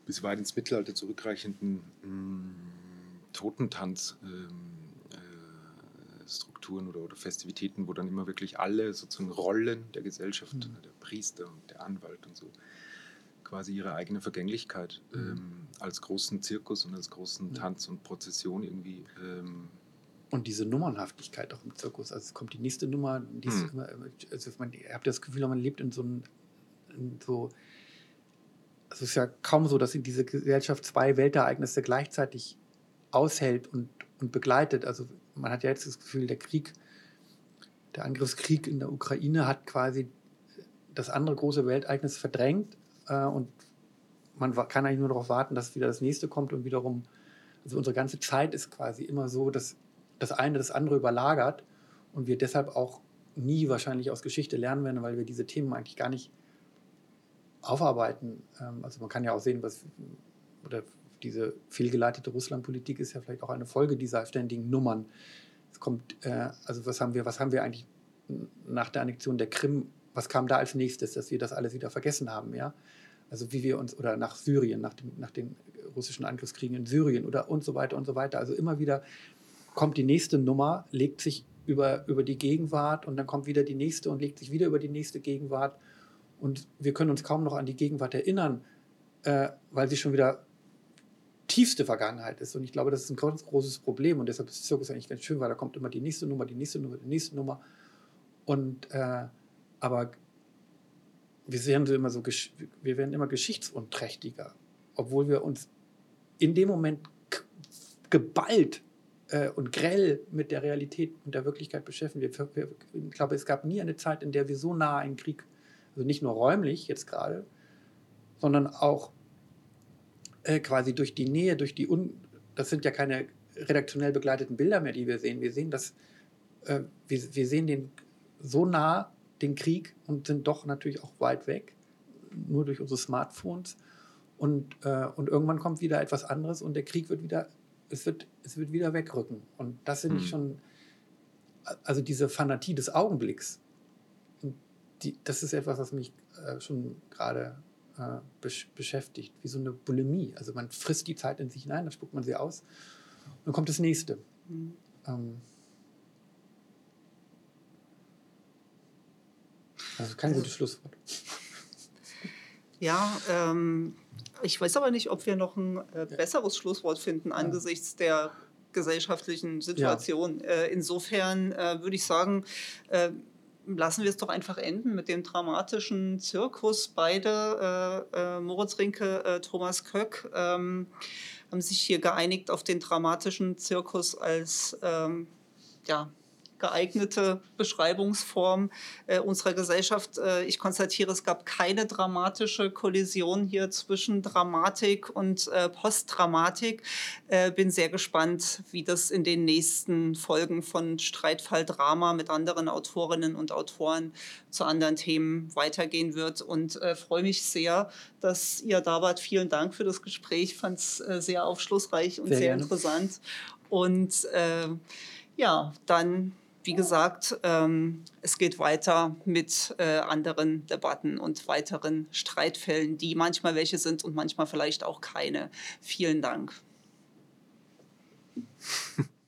bis weit ins Mittelalter zurückreichenden mm, Totentanz. Ähm, Strukturen oder, oder, Festivitäten, wo dann immer wirklich alle sozusagen Rollen der Gesellschaft, mhm. der Priester und der Anwalt und so, quasi ihre eigene Vergänglichkeit mhm. ähm, als großen Zirkus und als großen Tanz und Prozession irgendwie. Ähm, und diese Nummernhaftigkeit auch im Zirkus. Also es kommt die nächste Nummer, die mhm. immer, also man, ihr habt das Gefühl, man lebt in so einem, so, es ist ja kaum so, dass in diese Gesellschaft zwei Weltereignisse gleichzeitig aushält und, und begleitet. Also man hat ja jetzt das Gefühl, der Krieg, der Angriffskrieg in der Ukraine hat quasi das andere große Weltereignis verdrängt äh, und man kann eigentlich nur darauf warten, dass wieder das nächste kommt und wiederum, also unsere ganze Zeit ist quasi immer so, dass das eine das andere überlagert und wir deshalb auch nie wahrscheinlich aus Geschichte lernen werden, weil wir diese Themen eigentlich gar nicht aufarbeiten. Ähm, also man kann ja auch sehen, was oder diese fehlgeleitete Russlandpolitik ist ja vielleicht auch eine Folge dieser ständigen Nummern. Es kommt, äh, also was haben wir, was haben wir eigentlich nach der Annexion der Krim, was kam da als nächstes, dass wir das alles wieder vergessen haben, ja? Also wie wir uns, oder nach Syrien, nach, dem, nach den russischen Angriffskriegen in Syrien oder und so weiter und so weiter. Also immer wieder kommt die nächste Nummer, legt sich über, über die Gegenwart und dann kommt wieder die nächste und legt sich wieder über die nächste Gegenwart. Und wir können uns kaum noch an die Gegenwart erinnern, äh, weil sie schon wieder tiefste Vergangenheit ist. Und ich glaube, das ist ein ganz großes Problem. Und deshalb ist Zirkus eigentlich ganz schön, weil da kommt immer die nächste Nummer, die nächste Nummer, die nächste Nummer. Und äh, aber wir werden immer so, wir werden immer geschichtsunträchtiger, obwohl wir uns in dem Moment geballt äh, und grell mit der Realität und der Wirklichkeit beschäftigen. Wir, wir, ich glaube, es gab nie eine Zeit, in der wir so nah einen Krieg, also nicht nur räumlich jetzt gerade, sondern auch äh, quasi durch die Nähe, durch die, Un das sind ja keine redaktionell begleiteten Bilder mehr, die wir sehen. Wir sehen das, äh, wir, wir sehen den so nah, den Krieg, und sind doch natürlich auch weit weg, nur durch unsere Smartphones. Und, äh, und irgendwann kommt wieder etwas anderes und der Krieg wird wieder, es wird, es wird wieder wegrücken. Und das finde ich schon, also diese Fanatie des Augenblicks, die, das ist etwas, was mich äh, schon gerade äh, besch beschäftigt, wie so eine Bulimie. Also man frisst die Zeit in sich hinein, dann spuckt man sie aus und dann kommt das nächste. Mhm. Ähm, also kein gutes Schlusswort. Ja, ähm, ich weiß aber nicht, ob wir noch ein äh, besseres Schlusswort finden angesichts der gesellschaftlichen Situation. Ja. Äh, insofern äh, würde ich sagen, äh, lassen wir es doch einfach enden mit dem dramatischen Zirkus. Beide, äh, äh, Moritz Rinke, äh, Thomas Köck, ähm, haben sich hier geeinigt auf den dramatischen Zirkus als ähm, ja, geeignete Beschreibungsform äh, unserer Gesellschaft. Äh, ich konstatiere, es gab keine dramatische Kollision hier zwischen Dramatik und äh, Postdramatik. Äh, bin sehr gespannt, wie das in den nächsten Folgen von Streitfall Drama mit anderen Autorinnen und Autoren zu anderen Themen weitergehen wird und äh, freue mich sehr, dass ihr da wart. Vielen Dank für das Gespräch. Ich fand es äh, sehr aufschlussreich und sehr, sehr interessant. Und ja, dann wie gesagt, ähm, es geht weiter mit äh, anderen Debatten und weiteren Streitfällen, die manchmal welche sind und manchmal vielleicht auch keine. Vielen Dank.